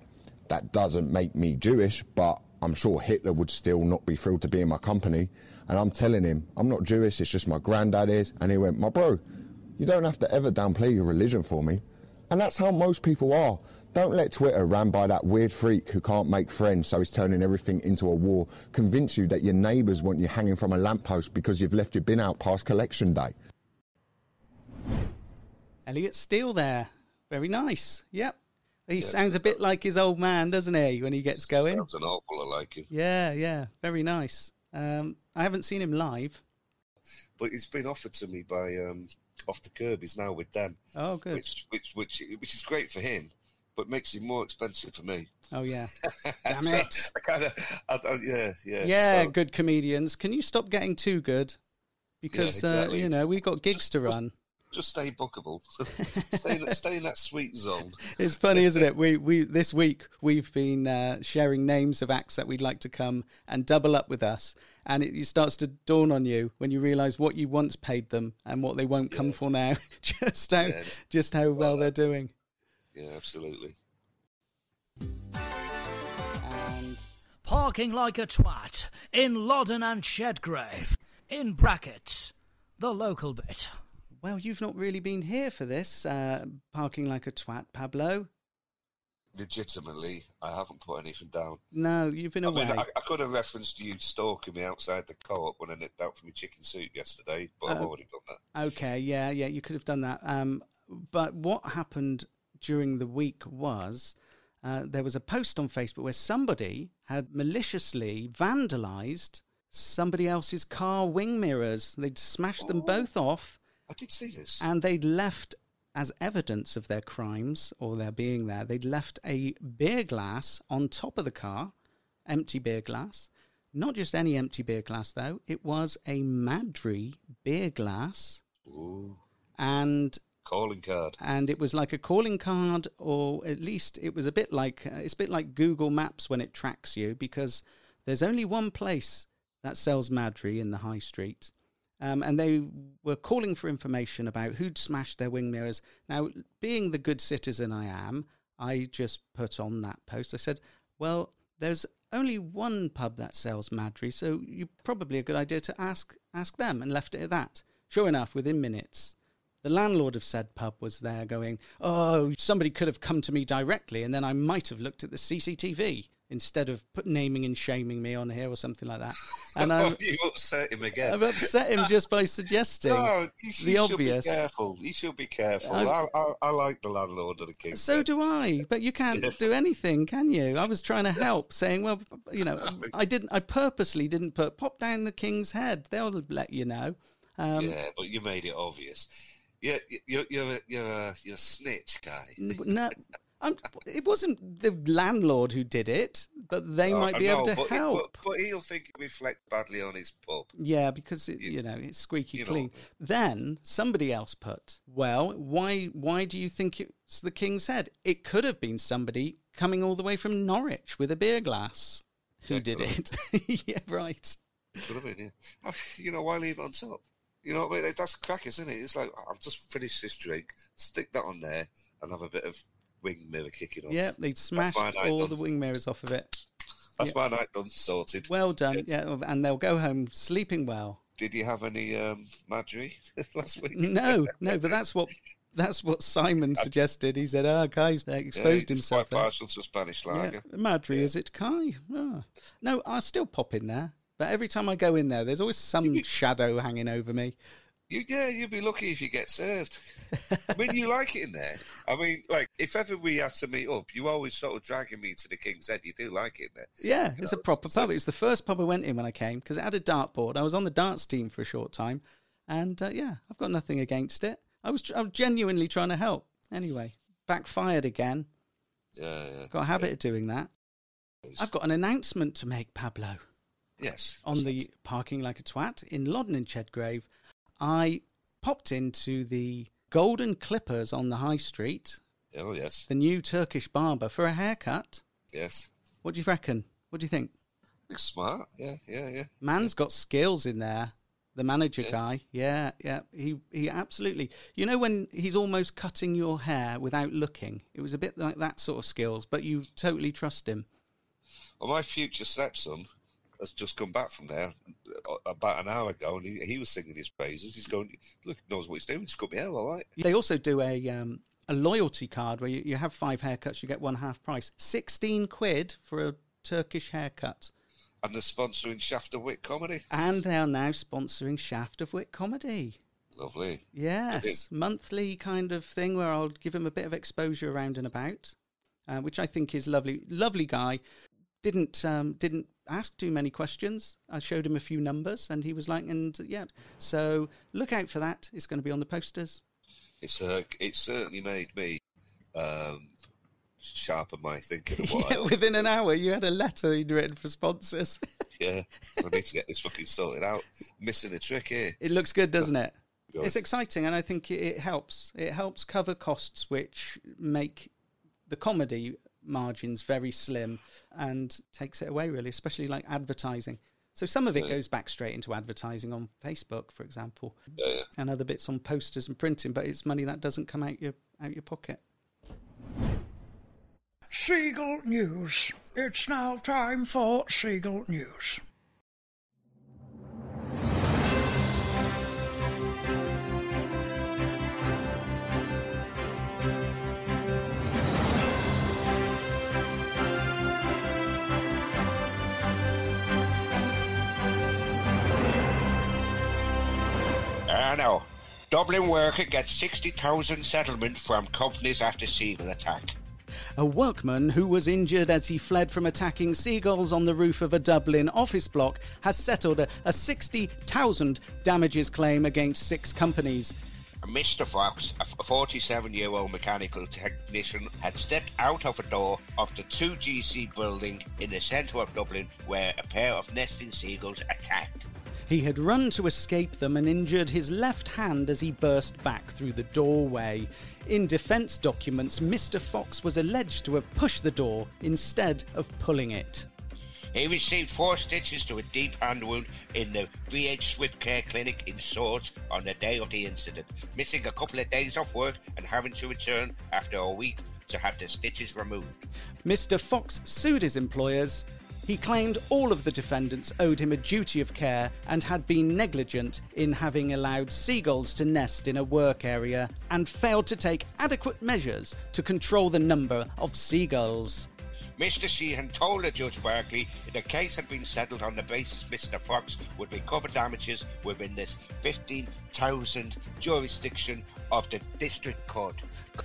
that doesn't make me Jewish, but I'm sure Hitler would still not be thrilled to be in my company. And I'm telling him, I'm not Jewish, it's just my granddad is. And he went, My bro, you don't have to ever downplay your religion for me. And that's how most people are. Don't let Twitter, ran by that weird freak who can't make friends, so he's turning everything into a war, convince you that your neighbours want you hanging from a lamppost because you've left your bin out past collection day. Elliot Steel there. Very nice. Yep. He sounds a bit like his old man, doesn't he, when he gets going? Sounds an awful lot like him. Yeah, yeah. Very nice. Um, I haven't seen him live. but he's been offered to me by um, off the curb. He's now with them, Oh, good. which which which which is great for him, but makes it more expensive for me. Oh, yeah. Damn So it. I kind of, yeah, yeah, Yeah, so- good comedians. Can you stop getting too good? Because, uh, exactly. you know, we've got gigs to run. just stay bookable. stay, in, stay in that sweet zone. It's funny, isn't it? We we this week we've been uh, sharing names of acts that we'd like to come and double up with us, and it, it starts to dawn on you when you realise what you once paid them and what they won't come for now. just how Yeah. just how well they're doing. Yeah, absolutely. And Parking like a twat in Loddon and Chedgrave. In brackets, the local bit. well, you've not really been here for this uh, parking like a twat, Pablo. Legitimately, I haven't put anything down. No, you've been I away. mean, I, I could have referenced you stalking me outside the co-op when I nipped out for my chicken soup yesterday, but I've Oh. already done that. Okay, yeah, yeah, you could have done that. Um, but what happened during the week was uh, there was a post on Facebook where somebody had maliciously vandalised somebody else's car wing mirrors. They'd smashed them Oh. both off, I did see this. and they'd left as evidence of their crimes or their being there. They'd left a beer glass on top of the car, empty beer glass. Not just any empty beer glass, though. It was a Madri beer glass Ooh, and calling card. and it was like a calling card, or at least it was a bit like uh, it's a bit like Google Maps when it tracks you because there's only one place that sells Madri in the high street, um, and they were calling for information about who'd smashed their wing mirrors. Now, being the good citizen I am, I just put on that post. I said, "Well, there's only one pub that sells Madri, so you probably a good idea to ask ask them," and left it at that. Sure enough, within minutes, the landlord of said pub was there going, Oh, somebody could have come to me directly, and then I might have looked at the CCTV instead of put naming and shaming me on here or something like that. And I'm, you upset him again. I've upset him just by suggesting No, you, the you obvious. Should be careful. You should be careful. I- I, I, I like the landlord of the King. So do I, but you can't do anything, can you? I was trying to help, saying, "Well, you know, I didn't. I purposely didn't put pop down the king's head. They'll let you know." Um, yeah, but you made it obvious. Yeah, you're you're a, you're a, you're a snitch guy. No, I'm, it wasn't the landlord who did it, but they Oh, might be able to but, help. But, but he'll think it reflects badly on his pub. Yeah, because it, you know it's squeaky you know clean. mean. Then somebody else put, "Well, why? Why do you think it's the king's head? It could have been somebody coming all the way from Norwich with a beer glass who Yeah, did it." yeah, right. Could have been, yeah. You know, why leave it on top? You know, what I mean? that's crackers, isn't it? It's like I've just finished this drink, stick that on there, and have a bit of wing mirror kicking off. Yeah, they smashed all the wing mirrors off of it. That's my night done, sorted. Well done. Yeah, and they'll go home sleeping well. Did you have any um, Madri last week? No, no, but that's what that's what Simon suggested. He said, "Ah, they Yeah, exposed he's himself." quite there." partial to Spanish Yeah, lager. Madri, is it Kai? Ah. No, I still pop in there. But every time I go in there, there's always some shadow hanging over me. You, yeah, you'd be lucky if you get served. I mean, you like it in there. I mean, like, if ever we have to meet up, you always sort of dragging me to the King's Head. You do like it in there. Yeah, it's a proper pub. It was the first pub I went in when I came because it had a dartboard. I was on the darts team for a short time, and uh, yeah, I've got nothing against it. I was, I was genuinely trying to help. Anyway, backfired again. Yeah, yeah. Got a habit of doing that. I've got an announcement to make, Pablo. Yes. on the parking like a twat in Loddon and Chedgrave, I popped into the Golden Clippers on the high street, Oh, yes. the new Turkish barber, for a haircut. Yes. What do you reckon? What do you think? Looks smart. Yeah, yeah, yeah. Man's got skills in there. The manager Yeah. guy, yeah, yeah, he he absolutely. You know when he's almost cutting your hair without looking. It was a bit like that sort of skills, but you totally trust him. Well, my future stepson has just come back from there uh, about an hour ago, and he, he was singing his praises. He's going, look, he knows what he's doing. He's cut me hair, all right. They also do a um, a loyalty card where you, you have five haircuts, you get one half price. Sixteen quid for a Turkish haircut. And they're sponsoring Shaft of Wit comedy. And they are now sponsoring Shaft of Wit Comedy. Lovely. Yes, monthly kind of thing where I'll give him a bit of exposure around and about, uh, which I think is lovely. Lovely guy. didn't um, didn't ask too many questions. I showed him a few numbers, and he was like, "And yeah." So look out for that. It's going to be on the posters. It's uh, it certainly made me um, sharpen my thinking. Yeah, within an hour, you had a letter you'd written for sponsors. yeah, I need to get this fucking sorted out. Missing a trick here. It looks good, doesn't it? Good. It's exciting, and I think it helps. It helps cover costs which make the comedy margins very slim and takes it away really, especially like advertising. So some of it Yeah. goes back straight into advertising on Facebook, for example, Yeah, yeah. and other bits on posters and printing. But it's money that doesn't come out your out your pocket. Seagull News. It's now time for Seagull News. I know. Dublin worker gets 60,000 settlement from companies after Seagull attack. A workman who was injured as he fled from attacking seagulls on the roof of a Dublin office block has settled a, a 60,000 damages claim against six companies. Mr. Fox, a 47 year old mechanical technician, had stepped out of a door of the 2GC building in the centre of Dublin where a pair of nesting seagulls attacked. He had run to escape them and injured his left hand as he burst back through the doorway. In defence documents, Mr. Fox was alleged to have pushed the door instead of pulling it. He received four stitches to a deep hand wound in the VH Swift Care Clinic in Swords on the day of the incident, missing a couple of days off work and having to return after a week to have the stitches removed. Mr. Fox sued his employers. He claimed all of the defendants owed him a duty of care and had been negligent in having allowed seagulls to nest in a work area and failed to take adequate measures to control the number of seagulls. Mr. Sheehan told the Judge Barkley that the case had been settled on the basis Mr. Fox would recover damages within this 15,000 jurisdiction of the District Court.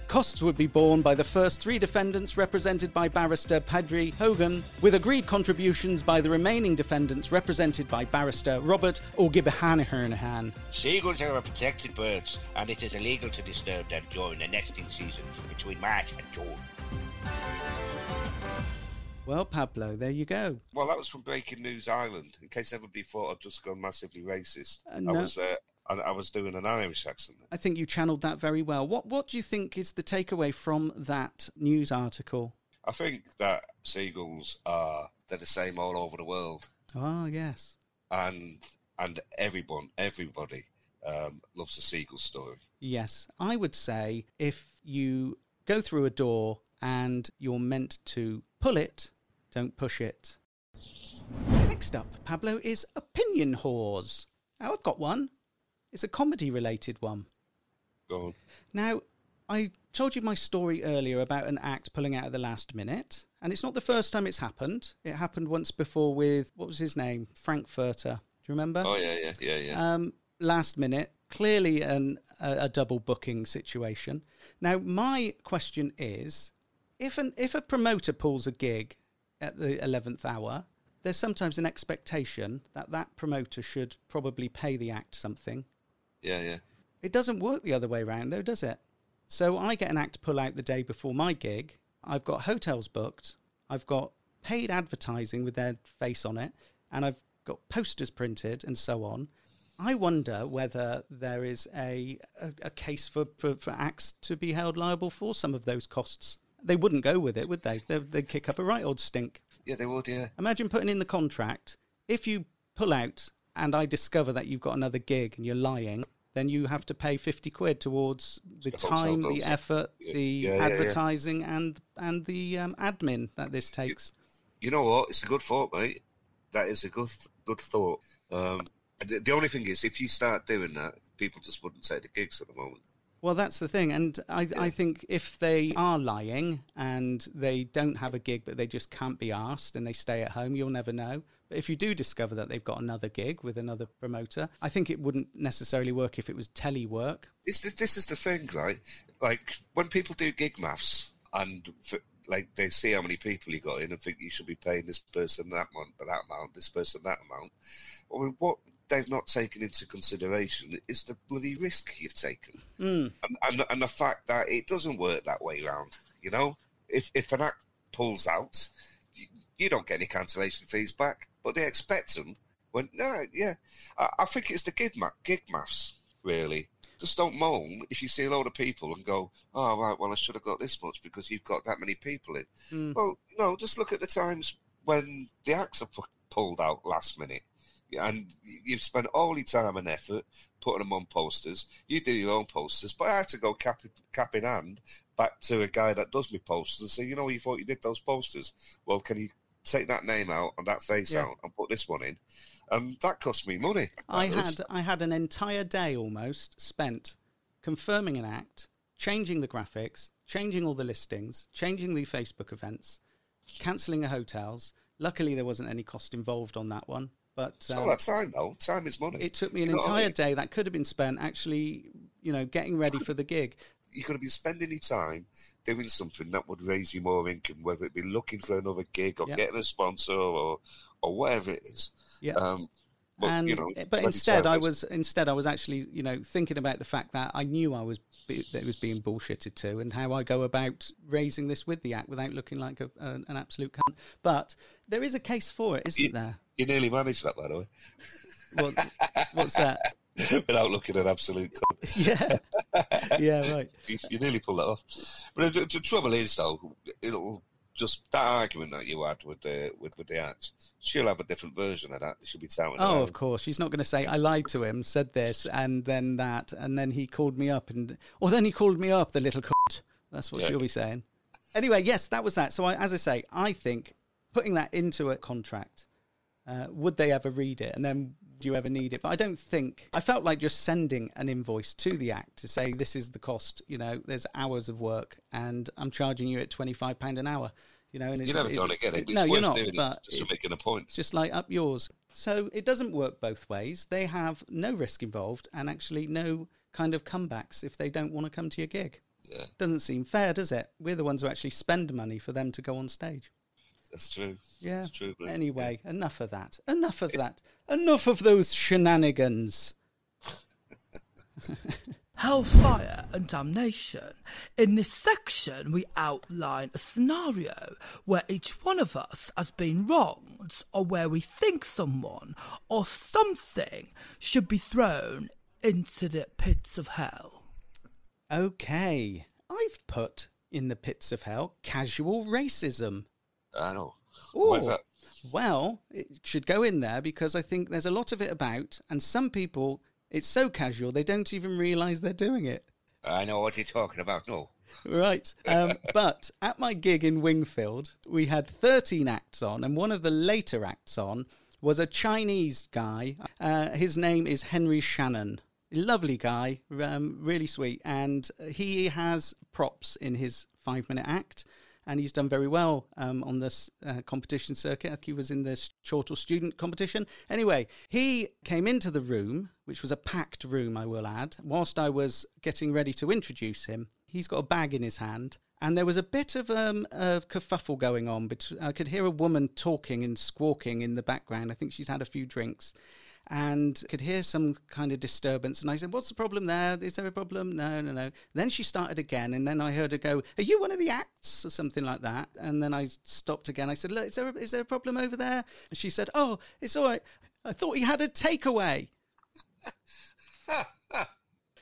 Costs would be borne by the first three defendants, represented by barrister Padraig Hogan, with agreed contributions by the remaining defendants, represented by barrister Robert O'Gibahanahan. Seagulls are protected birds, and it is illegal to disturb them during the nesting season between March and June. Well, Pablo, there you go. Well, that was from Breaking News Island. In case everybody thought I'd just gone massively racist, Uh, I no. was uh, I, I was doing an Irish accent. I think you channeled that very well. What What do you think is the takeaway from that news article? I think that seagulls are they're the same all over the world, Oh, yes. and and everyone everybody um, loves a seagull story. Yes. I would say if you go through a door and you're meant to pull it, don't push it. Next up, Pablo, is opinion whores. Now, I've got one. It's a comedy related one. Go on. Now, I told you my story earlier about an act pulling out at the last minute, and it's not the first time it's happened. It happened once before with, what was his name? Frankfurter. Do you remember? Oh yeah, yeah, yeah, yeah. Um, last minute, clearly an, a, a double booking situation. Now, my question is if, an, if a promoter pulls a gig at the 11th hour, there's sometimes an expectation that that promoter should probably pay the act something. yeah, yeah. It doesn't work the other way around, though, does it? So I get an act pull out the day before my gig. I've got hotels booked. I've got paid advertising with their face on it, and I've got posters printed and so on. I wonder whether there is a, a, a case for, for, for acts to be held liable for some of those costs. They wouldn't go with it, would they? They'd, they'd kick up a right old stink. Yeah, they would. Yeah. Imagine putting in the contract if you pull out and I discover that you've got another gig and you're lying, then you have to pay 50 quid towards the hotel time, the effort, Yeah, the yeah, yeah, yeah. advertising, and and the um, admin that this takes. You know what? It's a good thought, mate. That is a good good thought. Um, the, the only thing is, if you start doing that, people just wouldn't take the gigs at the moment. Well, that's the thing, and I, I think if they are lying and they don't have a gig, but they just can't be asked, and they stay at home, you'll never know. But if you do discover that they've got another gig with another promoter, I think it wouldn't necessarily work if it was telework. This, this, this is the thing, right? Like when people do gig maths, and f- like they see how many people you got in and think you should be paying this person that amount, but that amount, this person that amount. I mean, what they've not taken into consideration is the bloody risk you've taken, Mm. and, and and the fact that it doesn't work that way round. You know, if if an act pulls out, you, you don't get any cancellation fees back, but they expect them. When no, yeah, I, I think it's the gig ma- gig maths really. Just don't moan if you see a load of people and go, "Oh right, well I should have got this much because you've got that many people in." Mm. Well, no, just look at the times when the acts are pu- pulled out last minute, and you've spent all your time and effort putting them on posters. You do your own posters, but I had to go cap, cap in hand back to a guy that does me posters and say, "You know, you thought you did those posters. Well, can you take that name out and that face Yeah. out and put this one in?" And that cost me money. I was- had I had an entire day almost spent confirming an act, changing the graphics, changing all the listings, changing the Facebook events, cancelling the hotels. Luckily, there wasn't any cost involved on that one. But It's um, all that time though. Time is money. it took me an You know what I entire day that could have been spent actually, you know, getting ready for the gig. you could have been spending your time doing something that would raise you more income, whether it be looking for another gig or Yeah. getting a sponsor or or whatever it is. Yeah. Um, but and you know, but instead, I was instead I was actually you know thinking about the fact that I knew I was that it was being bullshitted to, and how I go about raising this with the act without looking like a, an, an absolute cunt. But there is a case for it, isn't there? You nearly managed that, by the way, What, what's that? without looking an absolute. cunt. Yeah, yeah, right. You, you nearly pulled that off. But the, the trouble is, though, it'll just that argument that you had with the with, with the act. She'll have a different version of that. She'll be touting. Oh, of course. She's not going to say I lied to him, said this, and then that, and then he called me up, and or then he called me up, the little cunt. That's what Yeah. she'll be saying. Anyway, yes, that was that. So, I, as I say, I think putting that into a contract, uh, would they ever read it, and then do you ever need it? But I don't think. I felt like just sending an invoice to the act to say this is the cost. You know, there's hours of work, and I'm charging you at twenty five pound an hour. You know, and it's, You're never going to get it. But No, it's you're not. But just it- making a point. it's just like up yours. So it doesn't work both ways. They have no risk involved and actually no kind of comebacks if they don't want to come to your gig. Yeah, Doesn't seem fair, does it? We're the ones who actually spend money for them to go on stage. That's true. Yeah. That's true. but- Anyway, enough of that. Enough of that. Enough of those shenanigans. Hellfire and Damnation. In this section, we outline a scenario where each one of us has been wronged, or where we think someone or something should be thrown into the pits of hell. Okay. I've put in the pits of hell casual racism. I know. Ooh. Why's that? Well, it should go in there because I think there's a lot of it about, and some people, it's so casual they don't even realise they're doing it. I know what you're talking about. No. Right. Um, but at my gig in Wingfield, we had 13 acts on, and one of the later acts on was a Chinese guy. Uh, his name is Henry Shannon. Lovely guy, um, really sweet. And he has props in his five minute act. And he's done very well um, on this uh, competition circuit. I think he was in the Chortle student competition. Anyway, he came into the room, which was a packed room, I will add, whilst I was getting ready to introduce him. He's got a bag in his hand, and there was a bit of um, a kerfuffle going on. But I could hear a woman talking and squawking in the background. I think she's had a few drinks, and could hear some kind of disturbance. And I said, "What's the problem there? Is there a problem?" No, no, no. Then she started again, and then I heard her go, "Are you one of the acts?" or something like that. And then I stopped again. I said, "Look, is there a, is there a problem over there?" And she said, "Oh, it's all right. I thought he had a takeaway."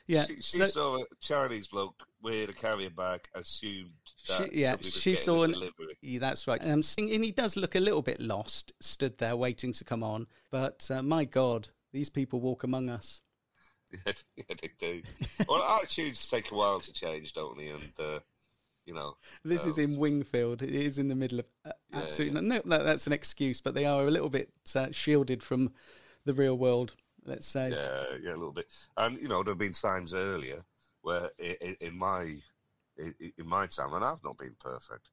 Yeah, She, she so- saw a Chinese bloke with a carrier bag, assumed that She, yeah, she saw an. delivery. Yeah, that's right. Um, and he does look a little bit lost, stood there waiting to come on. But uh, my God, these people walk among us. Yeah, they do. well, attitudes take a while to change, don't they? And uh, you know, This is in Wingfield. It is in the middle of uh, Yeah, absolutely. No, that, that's an excuse, but they are a little bit uh, shielded from the real world. Let's say. Yeah, yeah, a little bit. And you know, there have been times earlier where in my in my time, and I've not been perfect.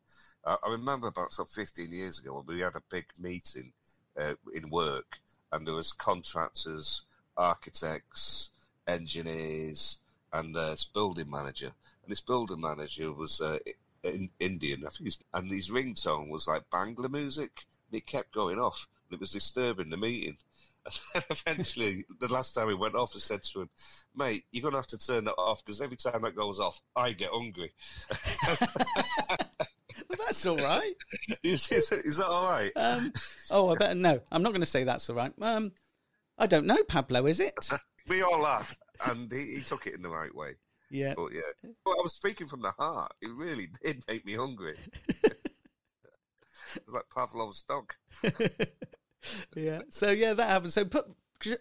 I remember about sort of 15 years ago, we had a big meeting uh, in work, and there was contractors, architects, engineers, and uh, this building manager. And this building manager was uh, in, Indian. I think and his ringtone was like Bangla music, and it kept going off, and it was disturbing the meeting. And then eventually, the last time he went off, I said to him, "Mate, you're gonna have to turn that off because every time that goes off, I get hungry." That's all right. is, is, is that all right? Um, oh, I better no. I'm not going to say that's all right. Um, I don't know, Pablo. Is it? we all laughed, and he, he took it in the right way. Yeah. But yeah, well, I was speaking from the heart. It really did make me hungry. it was like Pavlov's dog. Yeah. So yeah, that happens. So put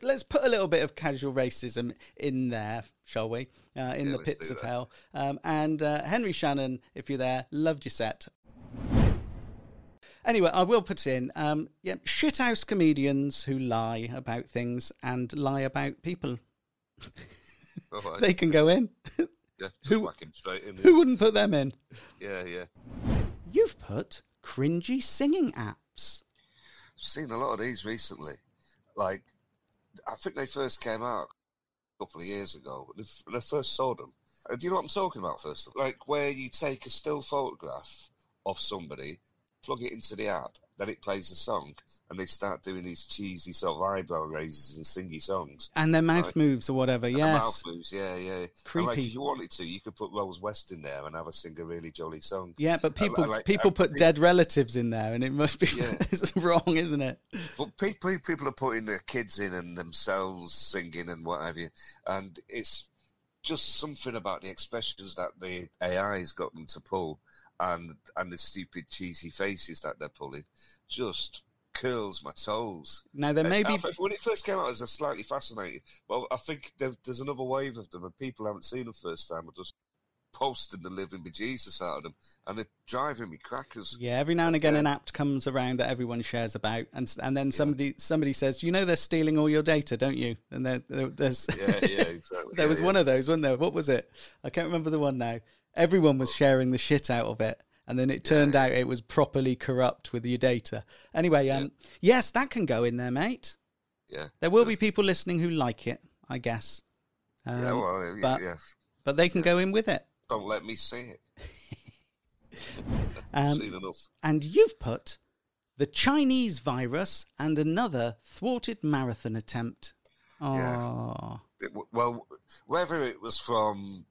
let's put a little bit of casual racism in there, shall we? Uh, in Yeah, the pits of hell. Um, and uh, Henry Shannon, if you're there, loved your set. Anyway, I will put in um, yeah, shithouse comedians who lie about things and lie about people. Right. They can go in. Yeah, just Who- whack him straight in. Who wouldn't put them in? Yeah, yeah. You've put cringy singing apps. Seen a lot of these recently. Like, I think they first came out a couple of years ago. When I- first saw them, uh, do you know what I'm talking about? First, like where you take a still photograph of somebody, plug it into the app, then it plays a song, and they start doing these cheesy sort of eyebrow raises and singy songs. And their mouth Right. moves or whatever, yes. mouth moves, yeah, yeah. And like, Creepy. if you wanted to, you could put Rose West in there and have her sing a really jolly song. Yeah, but people like- people I- put dead relatives in there, and it must be Yeah. wrong, isn't it? But people, people are putting their kids in and themselves singing and what have you, and it's just something about the expressions that the AI's got them to pull, and and the stupid cheesy faces that they're pulling, just curls my toes. Now, there eh, may And I be- when it first came out, I was slightly fascinated. Well, I think there's another wave of them, and people haven't seen them first time, are just posting the living bejesus out of them, and they're driving me crackers. Yeah, every now and again, an app comes around that everyone shares about, and and then somebody somebody says, "You know, they're stealing all your data, don't you?" And there, there there's Yeah, yeah, exactly. there Yeah, was yeah. one of those, wasn't there? What was it? I can't remember the one now. Everyone was sharing the shit out of it, and then it turned out it was properly corrupt with your data. Anyway, um, yes, that can go in there, mate. Yeah. There will be people listening who like it, I guess. Um, Yeah, well, but, yeah. but they can go in with it. Don't let me see it. Um, seen enough. And you've put the Chinese virus and another thwarted marathon attempt. Oh, Yeah. It, well, whether it was from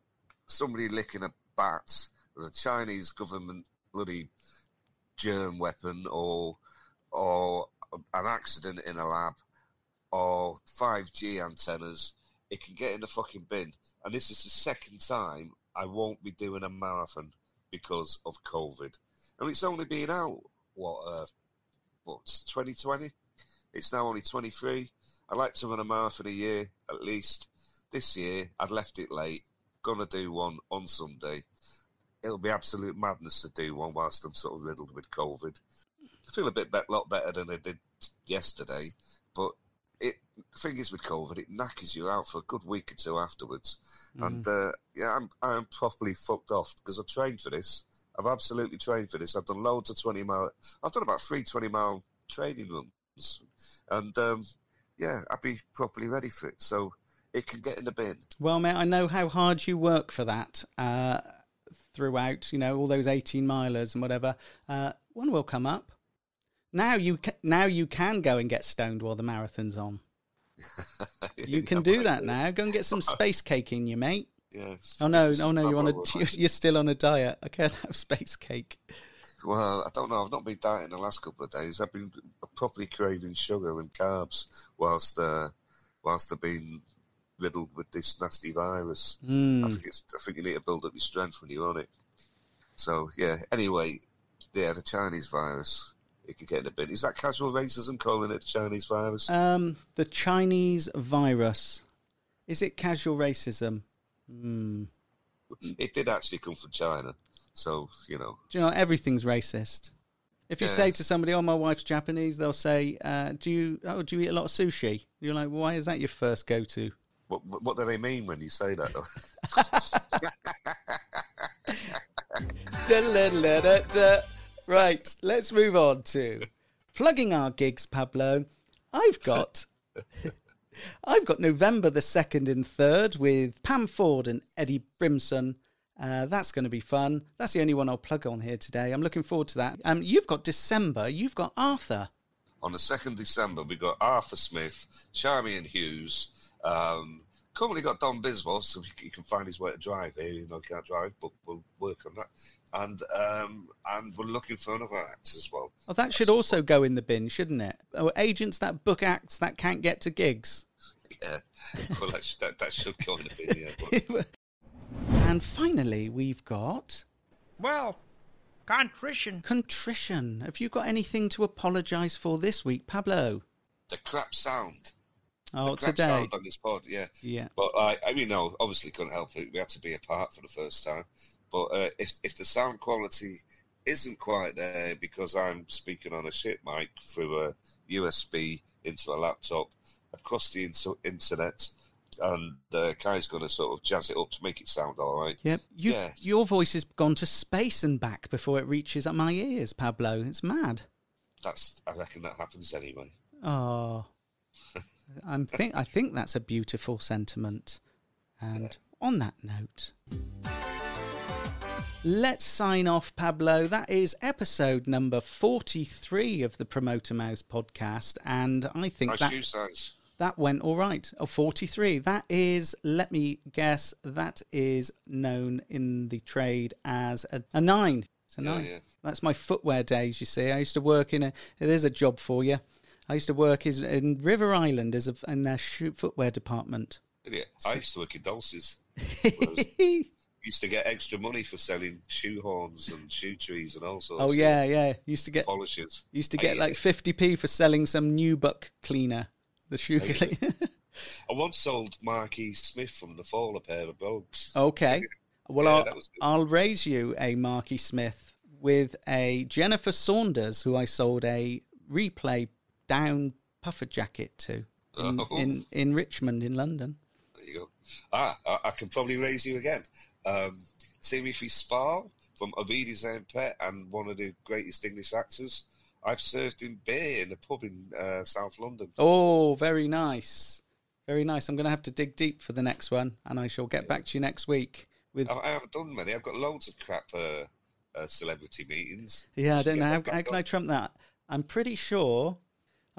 somebody licking a bat, or the Chinese government bloody germ weapon, or or an accident in a lab, or 5G antennas, it can get in the fucking bin. And this is the second time I won't be doing a marathon because of COVID. And it's only been out, what, uh, what, 2020? It's now only 23. I like to run a marathon a year, at least. This year, I'd left it late. Gonna do one on Sunday. It'll be absolute madness to do one whilst I'm sort of riddled with COVID. I feel a bit bet lot better than I did yesterday, but it the thing is with COVID, it knackers you out for a good week or two afterwards. And uh, yeah, I'm I'm properly fucked off because I've trained for this. I've absolutely trained for this. I've done loads of twenty mile. I've done about three 20 mile training runs, and um, yeah, I'd be properly ready for it. So it can get in the bin. well, mate, I know how hard you work for that uh, throughout. You know all those eighteen milers and whatever. Uh, one will come up. Now you ca- now you can go and get stoned while the marathon's on. You can do that now. Go and get some space cake in you, mate. Yes. Oh no, oh no, you're on a you're still on a diet. I can't have space cake. Well, I don't know. I've not been dieting the last couple of days. I've been properly craving sugar and carbs whilst uh, whilst I've been riddled with this nasty virus. Mm. I think it's. I think you need to build up your strength when you're on it. So yeah. Anyway, yeah, the Chinese virus. It could get in a bit. Is that casual racism calling it the Chinese virus? Um, the Chinese virus. Is it casual racism? Hmm. It did actually come from China, so you know. Do you know everything's racist? If you Yeah. say to somebody, "Oh, my wife's Japanese," they'll say, uh, "Do you? Oh, do you eat a lot of sushi?" You're like, "Why is that your first go-to?" What, what do they mean when you say that? Right, let's move on to plugging our gigs, Pablo. I've got I've got November the second and third with Pam Ford and Eddie Brimson Uh, that's going to be fun. That's the only one I'll plug on here today. I'm looking forward to that. Um, you've got December. You've got Arthur. On the 2nd December, we've got Arthur Smith, Charmian Hughes. Um, currently got Don Biswell, so he he can find his way to drive here. You know, he can't drive, but we'll work on that. And um, and we're looking for another act as well. Oh, that should also go in the bin, shouldn't it? Oh, agents that book acts that can't get to gigs. Yeah, well, that, should- that, that should go in the bin, yeah. And finally, we've got Well, contrition. contrition. Have you got anything to apologise for this week, Pablo? the crap sound. Oh, today. sound on this pod, yeah. Yeah. But I, I mean, no, obviously couldn't help it. We had to be apart for the first time. But uh, if if the sound quality isn't quite there because I'm speaking on a shit mic through a USB into a laptop across the inter- internet, and uh, Kai's going to sort of jazz it up to make it sound all right. Yep. You, Yeah. Your voice has gone to space and back before it reaches my ears, Pablo. It's mad. That's I reckon that happens anyway. Oh, I'm think I think that's a beautiful sentiment. And on that note, let's sign off, Pablo. That is episode number forty-three of the Promoter Mouths podcast, and I think Nice that shoe size. that went all right. Oh, 43. That is, let me guess, that is known in the trade as a, a nine. It's a Yeah, nine. yeah. That's my footwear days, you see. I used to work in a, there's a job for you. I used to work is- in River Island as a, in their shoe, footwear department. Yeah, I used to work in Dolcis. used to get extra money for selling shoe horns and shoe trees and all sorts. Oh, yeah, yeah. Used to get, polishes. used to get like 50p for selling some nubuck cleaner. The shoe Hate cleaner. I once sold Marky Smith from the Fall a pair of brogues. Okay. Well, Yeah, I'll, that was good. I'll raise you a Marky Smith with a Jennifer Saunders, who I sold a replay down puffer jacket to in, Oh. in, in Richmond, in London. There you go. Ah, I, I can probably raise you again. Um, Timothy Spall from Auf Wiedersehen, Pet and one of the greatest English actors. I've served in beer in a pub in uh, South London. Oh, very nice. Very nice. I'm going to have to dig deep for the next one, and I shall get back to you next week with. I, I haven't done many. I've got loads of crap uh, uh, celebrity meetings. Yeah, I don't know. How, how can I trump that? I'm pretty sure.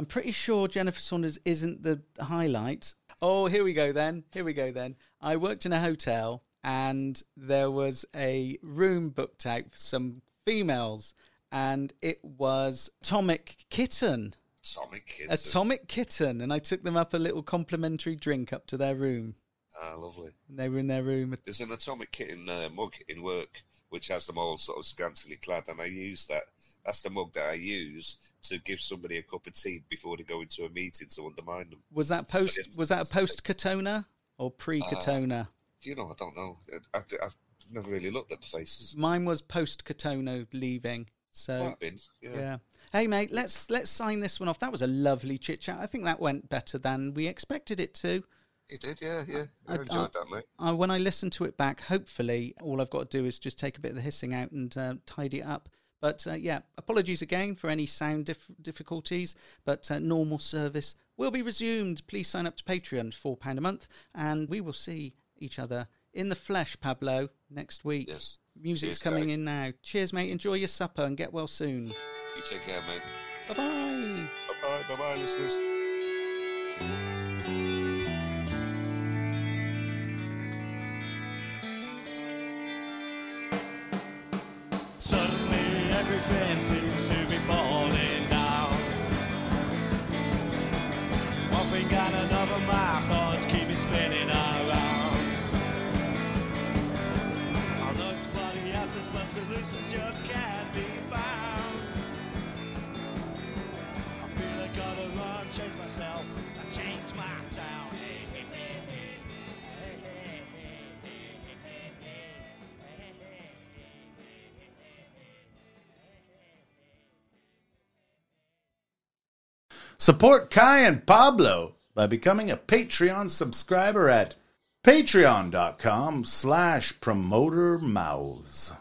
I'm pretty sure Jennifer Saunders isn't the highlight. Oh, here we go then. Here we go then. I worked in a hotel and there was a room booked out for some females, and it was Atomic Kitten. Atomic Kids. Atomic Kitten, and I took them up a little complimentary drink up to their room. Ah, lovely. And they were in their room. There's an Atomic Kitten uh, mug in work which has them all sort of scantily clad, and I use that. That's the mug that I use to give somebody a cup of tea before they go into a meeting to undermine them. Was that post? Was that a post Katona or pre Katona? Uh, you know, I don't know. I, I've never really looked at the faces. Mine was post Katona leaving. So have been, yeah. Hey mate, let's let's sign this one off. That was a lovely chit chat. I think that went better than we expected it to. It did, yeah, yeah. I, I- enjoyed that, mate. Uh, when I listen to it back, hopefully all I've got to do is just take a bit of the hissing out and uh, tidy it up. But uh, yeah, apologies again for any sound dif- difficulties. But uh, normal service will be resumed. Please sign up to Patreon, four pound a month, and we will see each other in the flesh, Pablo, next week. Yes. Music's Cheers, coming Gary. in now. Cheers, mate. Enjoy your supper and get well soon. You take care, mate. Bye bye. Bye bye, bye bye, listeners. solution just can't be found. I feel I gotta run, change myself, I change my town. Support Kai and Pablo by becoming a Patreon subscriber at patreon.com slash promoter mouths.